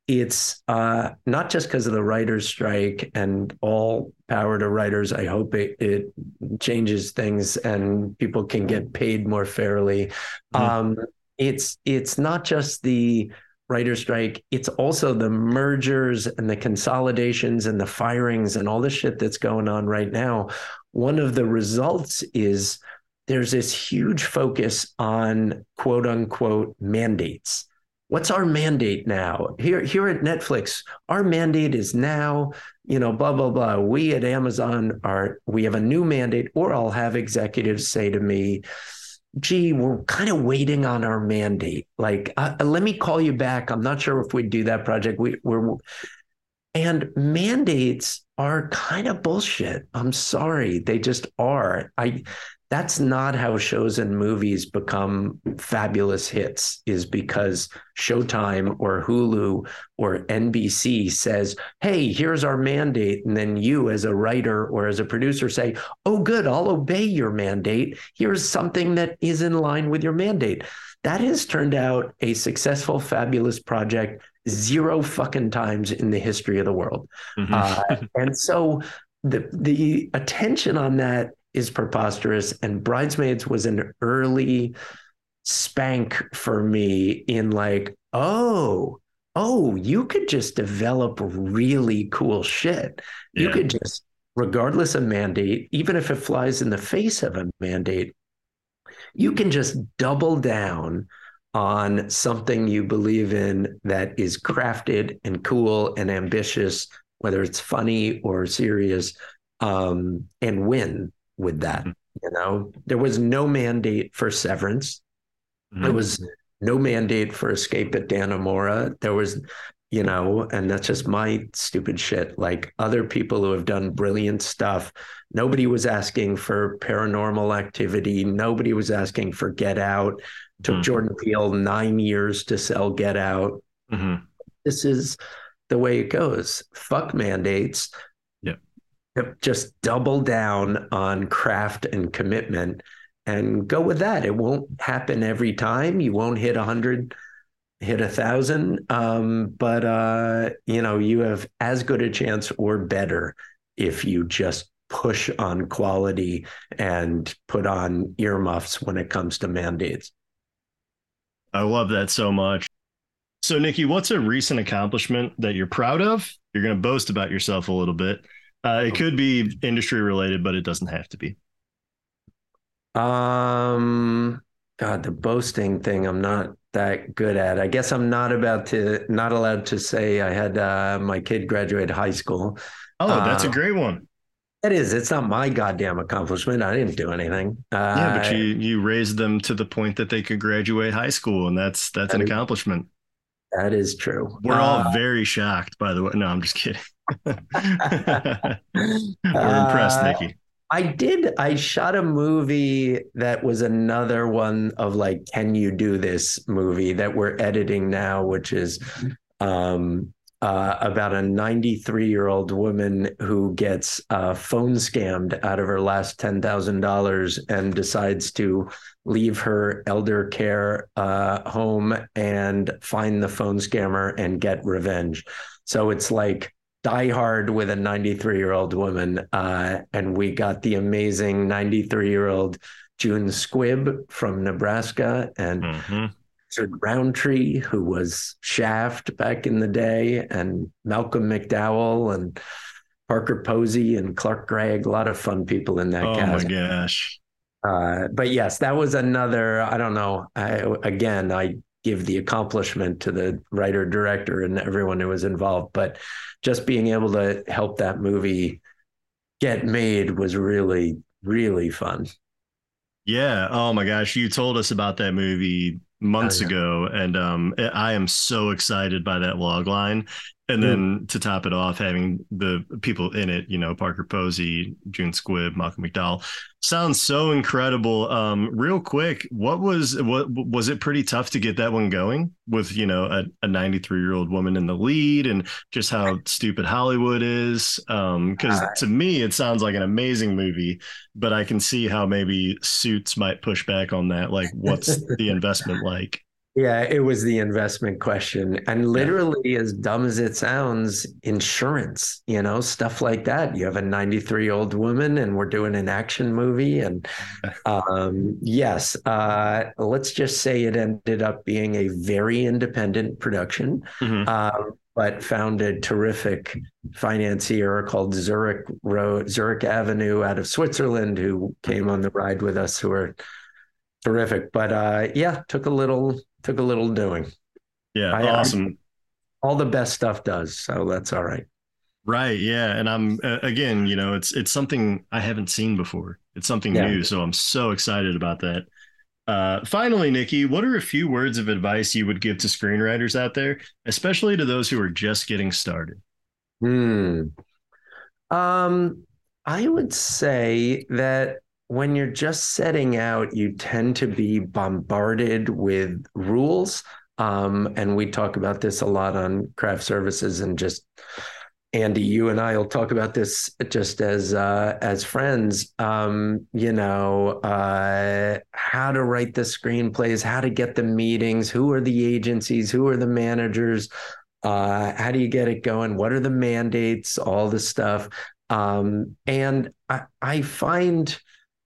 it's uh, not just because of the writers strike and all power to writers i hope it, it changes things and people can get paid more fairly. Mhm. um, it's it's not just the writer's strike it's also the mergers and the consolidations and the firings and all the shit that's going on right now. One of the results is there's this huge focus on quote unquote mandates what's our mandate now here here at netflix our mandate is now you know blah blah blah we at amazon are we have a new mandate or i'll have executives say to me gee, we're kind of waiting on our mandate. Like, uh, let me call you back. I'm not sure if we do that project. We, we're, and mandates are kind of bullshit. I'm sorry. They just are. I, that's not how shows and movies become fabulous hits is because Showtime or Hulu or NBC says, "Hey, here's our mandate." And then you as a writer or as a producer say, "Oh good, I'll obey your mandate. Here's something that is in line with your mandate." That has turned out a successful fabulous project zero fucking times in the history of the world. Mhm. Uh, and so the the attention on that is preposterous. And Bridesmaids was an early spank for me in like, oh, oh, you could just develop really cool shit. You could just, regardless of mandate, even if it flies in the face of a mandate, you can just double down on something you believe in that is crafted and cool and ambitious, whether it's funny or serious, um, and win with that. Mhm. You know, there was no mandate for Severance. There Mhm. was no mandate for Escape at Dannemora. There was, you know, and that's just my stupid shit. Like other people who have done brilliant stuff, nobody was asking for paranormal activity. Nobody was asking for Get Out. Took Mhm. Jordan Peele nine years to sell Get Out. Mhm. This is the way it goes. Fuck mandates. Yep. Just double down on craft and commitment and go with that. It won't happen every time. You won't hit a hundred, hit a thousand. Um, but uh, you know, you have as good a chance or better if you just push on quality and put on earmuffs when it comes to mandates. I love that so much. So, Nicky, what's a recent accomplishment that you're proud of? You're going to boast about yourself a little bit. Uh, it could be industry related, but it doesn't have to be. Um, God, the boasting thing, I'm not that good at. I guess I'm not about to, not allowed to say I had uh, my kid graduate high school. Oh, that's a Uh, great one. It is. It's not my goddamn accomplishment. I didn't do anything. Uh, Yeah, but you you raised them to the point that they could graduate high school, and that's that's an That is- accomplishment. that is true. We're all Uh, very shocked, by the way. No, I'm just kidding. We're impressed, Uh, Nicky. I did. I shot a movie that was another one of like, can you do this movie that we're editing now, which is um, uh, about a 93 year old woman who gets uh, phone scammed out of her last $10,000 and decides to leave her elder care uh, home and find the phone scammer and get revenge. So it's like Die Hard with a 93 year old woman. Uh, and we got the amazing 93 year old June Squibb from Nebraska and Mhm. Richard Roundtree, who was Shaft back in the day, and Malcolm McDowell and Parker Posey and Clark Gregg. A lot of fun people in that cast. Oh my gosh. Uh, but yes, that was another. I don't know. I, again, I give the accomplishment to the writer, director, and everyone who was involved. But just being able to help that movie get made was really, really fun. Yeah. Oh my gosh. You told us about that movie months Oh, yeah. ago, and um, I am so excited by that log line. And then to top it off, having the people in it, you know, Parker Posey, June Squibb, Malcolm McDowell, sounds so incredible. Um, real quick, what was what was it pretty tough to get that one going with you know a 93 year old woman in the lead and just how stupid Hollywood is? Because Uh, to me, it sounds like an amazing movie, but I can see how maybe Suits might push back on that. Like, what's the investment like? Yeah, it was the investment question. And literally, as dumb as it sounds, insurance, you know, stuff like that. You have a 93 year old woman and we're doing an action movie. And um, yes, uh, let's just say it ended up being a very independent production, Mhm. um, but found a terrific financier called Zurich Road, Zurich Avenue out of Switzerland, who came on the ride with us, who are terrific. But uh, yeah, took a little took a little doing. Yeah, I- I- awesome. All the best stuff does, so that's all right. Right. Yeah. And I'm uh, again, you know, it's it's something I haven't seen before. It's something Yeah. new, so I'm so excited about that. Uh, finally, Nicky, what are a few words of advice you would give to screenwriters out there, especially to those who are just getting started? Hmm. Um, I would say that when you're just setting out, you tend to be bombarded with rules. Um, and we talk about this a lot on craft services and just Andy, you and I will talk about this just as uh, as friends. Um, you know, uh, how to write the screenplays, how to get the meetings, who are the agencies, who are the managers, uh, how do you get it going, what are the mandates, all this stuff. Um, and I, I find,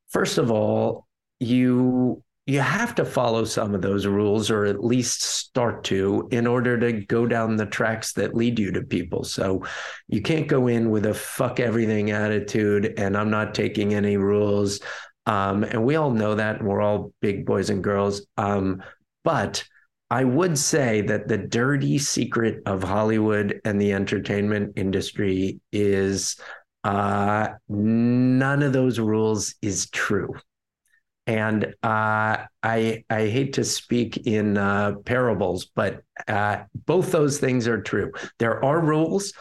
first of all, you you have to follow some of those rules or at least start to in order to go down the tracks that lead you to people. So you can't go in with a fuck everything attitude and i'm not taking any rules. Um, and we all know that and we're all big boys and girls. Um, but i would say that the dirty secret of hollywood and the entertainment industry is uh, none of those rules is true. And uh, I I hate to speak in uh, parables, but uh, both those things are true. There are rules,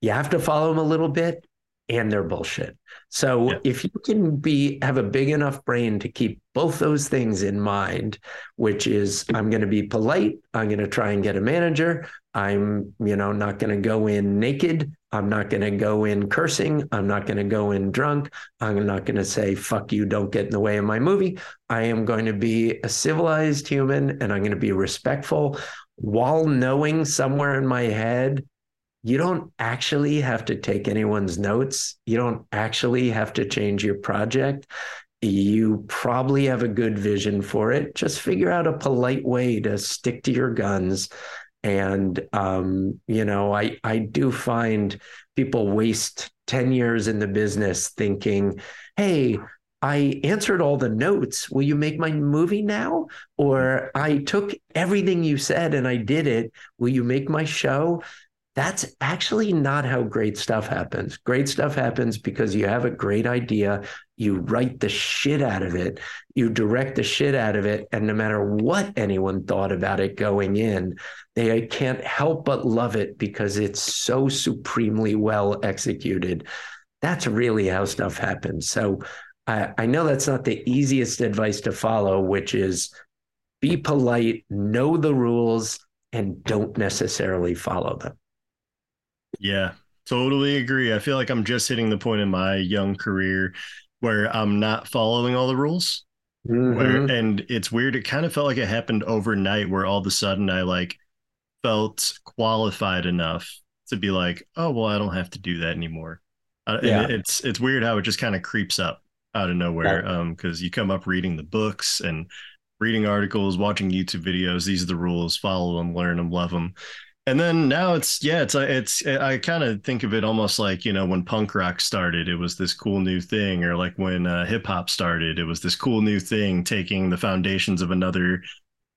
you have to follow them a little bit, and they're bullshit. So Yeah. if you can be have a big enough brain to keep both those things in mind, which is I'm going to be polite, I'm going to try and get a manager, I'm you know not going to go in naked, I'm not going to go in cursing, I'm not going to go in drunk. I'm not going to say, fuck you, don't get in the way of my movie. I am going to be a civilized human and I'm going to be respectful while knowing somewhere in my head, you don't actually have to take anyone's notes. You don't actually have to change your project. You probably have a good vision for it. Just figure out a polite way to stick to your guns. And um, you know, I I do find people waste 10 years in the business thinking, hey, I answered all the notes. Will you make my movie now? Or I took everything you said and I did it. Will you make my show? That's actually not how great stuff happens. Great stuff happens because you have a great idea, you write the shit out of it, you direct the shit out of it, and no matter what anyone thought about it going in, they can't help but love it because it's so supremely well executed. That's really how stuff happens. So I, I know that's not the easiest advice to follow, which is be polite, know the rules, and don't necessarily follow them. Yeah, totally agree. I feel like I'm just hitting the point in my young career where I'm not following all the rules. Mm-hmm. Where, and it's weird. It kind of felt like it happened overnight where all of a sudden I like felt qualified enough to be like, oh, well, I don't have to do that anymore. Uh, yeah. it's, it's weird how it just kind of creeps up out of nowhere. Yeah. Um, you come up reading the books and reading articles, watching YouTube videos. These are the rules, follow them, learn them, love them and then now it's yeah it's it's i kind of think of it almost like you know when punk rock started it was this cool new thing or like when uh, hip hop started it was this cool new thing taking the foundations of another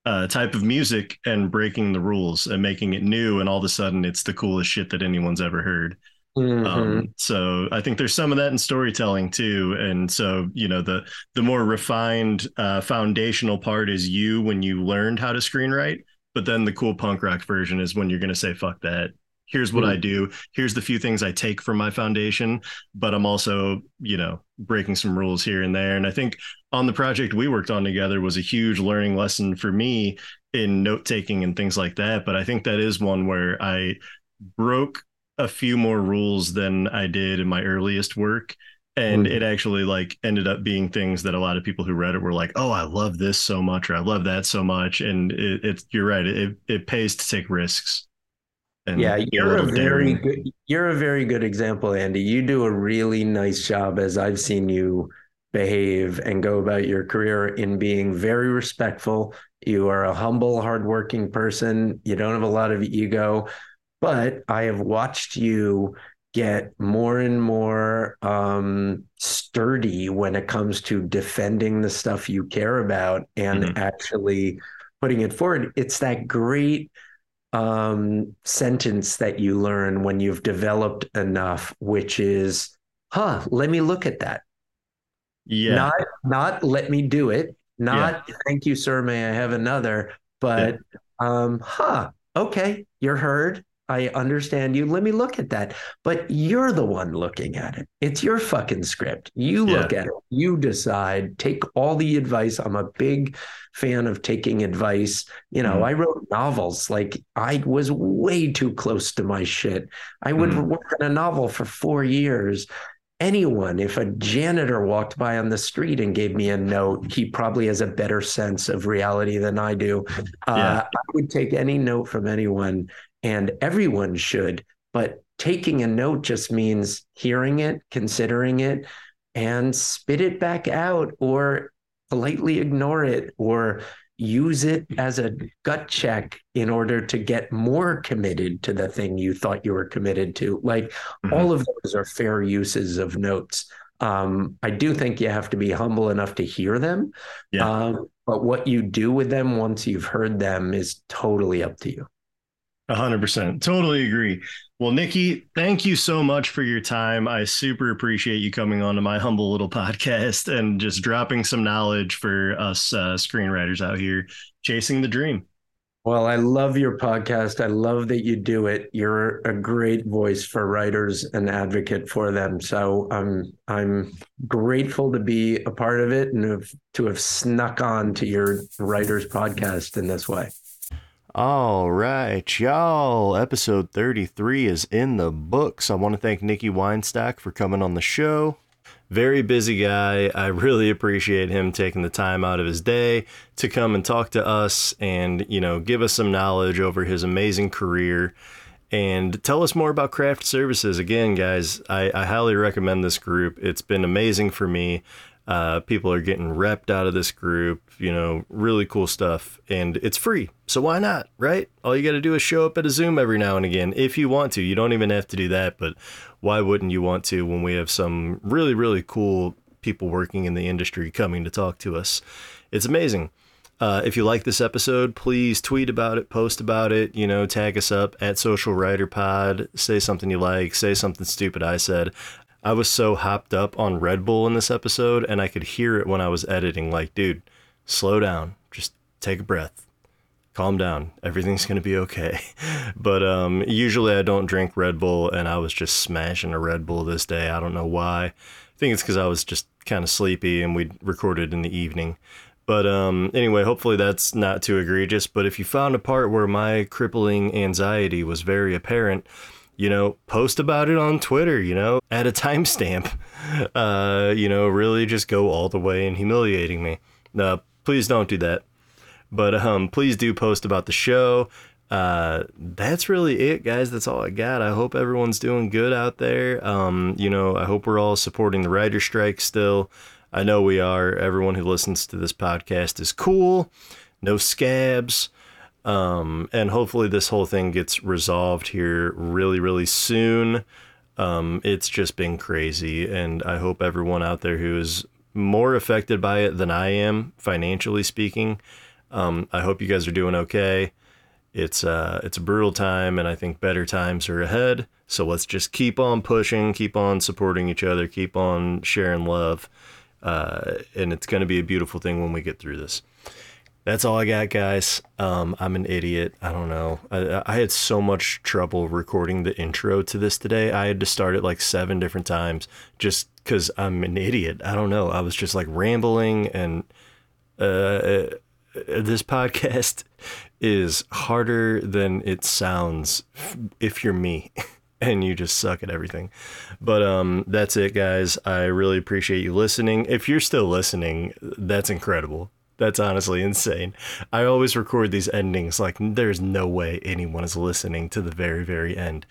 uh, type of music and breaking the rules and making it new and all of a sudden it's the coolest shit that anyone's ever heard mm-hmm. um, so i think there's some of that in storytelling too and so you know the the more refined uh, foundational part is you when you learned how to screenwrite but then the cool punk rock version is when you're going to say, fuck that. Here's what mm. I do. Here's the few things I take from my foundation, but I'm also, you know, breaking some rules here and there. And I think on the project we worked on together was a huge learning lesson for me in note taking and things like that. But I think that is one where I broke a few more rules than I did in my earliest work and mm. it actually like ended up being things that a lot of people who read it were like oh i love this so much or i love that so much. And it, it's you're right it, it pays to take risks and yeah you're a, a very good you're a very good example andy. You do a really nice job as i've seen you behave and go about your career in being very respectful. You are a humble hardworking person. You don't have a lot of ego but i have watched you get more and more um, sturdy when it comes to defending the stuff you care about and mm-hmm. actually putting it forward. It's that great um, sentence that you learn when you've developed enough, which is, huh, let me look at that. Yeah. Not, not let me do it. Not yeah. thank you, sir. May I have another? But, yeah. um, huh, okay, you're heard I understand you. Let me look at that. But you're the one looking at it. It's your fucking script. You look yeah. at it. You decide. Take all the advice. I'm a big fan of taking advice. You know, mm I wrote novels. Like I was way too close to my shit. I would mm work on a novel for four years. Anyone, if a janitor walked by on the street and gave me a note, he probably has a better sense of reality than I do. Uh, yeah. I would take any note from anyone and everyone should. But taking a note just means hearing it, considering it, and spit it back out or politely ignore it or use it as a gut check in order to get more committed to the thing you thought you were committed to. Like mm-hmm. all of those are fair uses of notes. Um, I do think you have to be humble enough to hear them. Yeah. Um, but what you do with them once you've heard them is totally up to you hundred percent. Totally agree. Well, Nicky, thank you so much for your time. I super appreciate you coming on to my humble little podcast and just dropping some knowledge for us uh, screenwriters out here chasing the dream. Well, I love your podcast. I love that you do it. You're a great voice for writers and advocate for them. So I'm I'm grateful to be a part of it and have, to have snuck on to your writers podcast in this way. All right, y'all. Episode 33 is in the books. I want to thank Nicky Weinstock for coming on the show. Very busy guy. I really appreciate him taking the time out of his day to come and talk to us and, you know, give us some knowledge over his amazing career and tell us more about craft services. Again, guys, I, I highly recommend this group. It's been amazing for me. Uh, people are getting repped out of this group, you know, really cool stuff. And it's free. So why not, right? All you got to do is show up at a Zoom every now and again if you want to. You don't even have to do that, but why wouldn't you want to when we have some really, really cool people working in the industry coming to talk to us. It's amazing. Uh, if you like this episode, please tweet about it, post about it, you know, tag us up at Social Writer Pod, say something you like, say something stupid I said. I was so hopped up on Red Bull in this episode, and I could hear it when I was editing. Like, dude, slow down, just take a breath, calm down, everything's gonna be okay. But um, usually I don't drink Red Bull, and I was just smashing a Red Bull this day. I don't know why. I think it's because I was just kind of sleepy, and we recorded in the evening. But um, anyway, hopefully that's not too egregious. But if you found a part where my crippling anxiety was very apparent, you know, post about it on Twitter, you know, at a timestamp. Uh, you know, really just go all the way in humiliating me. Uh, please don't do that. But um, please do post about the show. Uh, that's really it, guys. That's all I got. I hope everyone's doing good out there. Um, you know, I hope we're all supporting the writer strike still. I know we are. Everyone who listens to this podcast is cool. No scabs. Um, and hopefully this whole thing gets resolved here really, really soon. Um, it's just been crazy, and I hope everyone out there who is more affected by it than I am, financially speaking, um, I hope you guys are doing okay. It's uh, it's a brutal time, and I think better times are ahead. So let's just keep on pushing, keep on supporting each other, keep on sharing love, uh, and it's going to be a beautiful thing when we get through this that's all I got, guys. Um, I'm an idiot. I don't know. I, I, had so much trouble recording the intro to this today. I had to start it like seven different times just because I'm an idiot. I don't know. I was just like rambling, and uh, uh this podcast is harder than it sounds if you're me. and you just suck at everything. But um, that's it, guys. I really appreciate you listening. If you're still listening, that's incredible. That's honestly insane. I always record these endings like there's no way anyone is listening to the very, very end.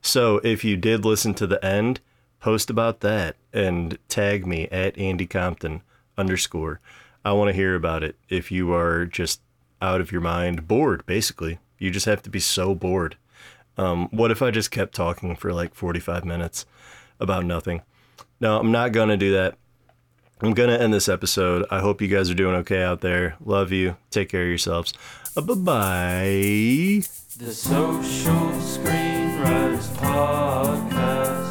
So if you did listen to the end, post about that and tag me at Andy Compton underscore. I want to hear about it. If you are just out of your mind, bored, basically, you just have to be so bored. Um, what if I just kept talking for like 45 minutes about nothing? No, I'm not going to do that. I'm going to end this episode. I hope you guys are doing okay out there. Love you. Take care of yourselves. Uh, bye bye. The Social Screenwriters Podcast.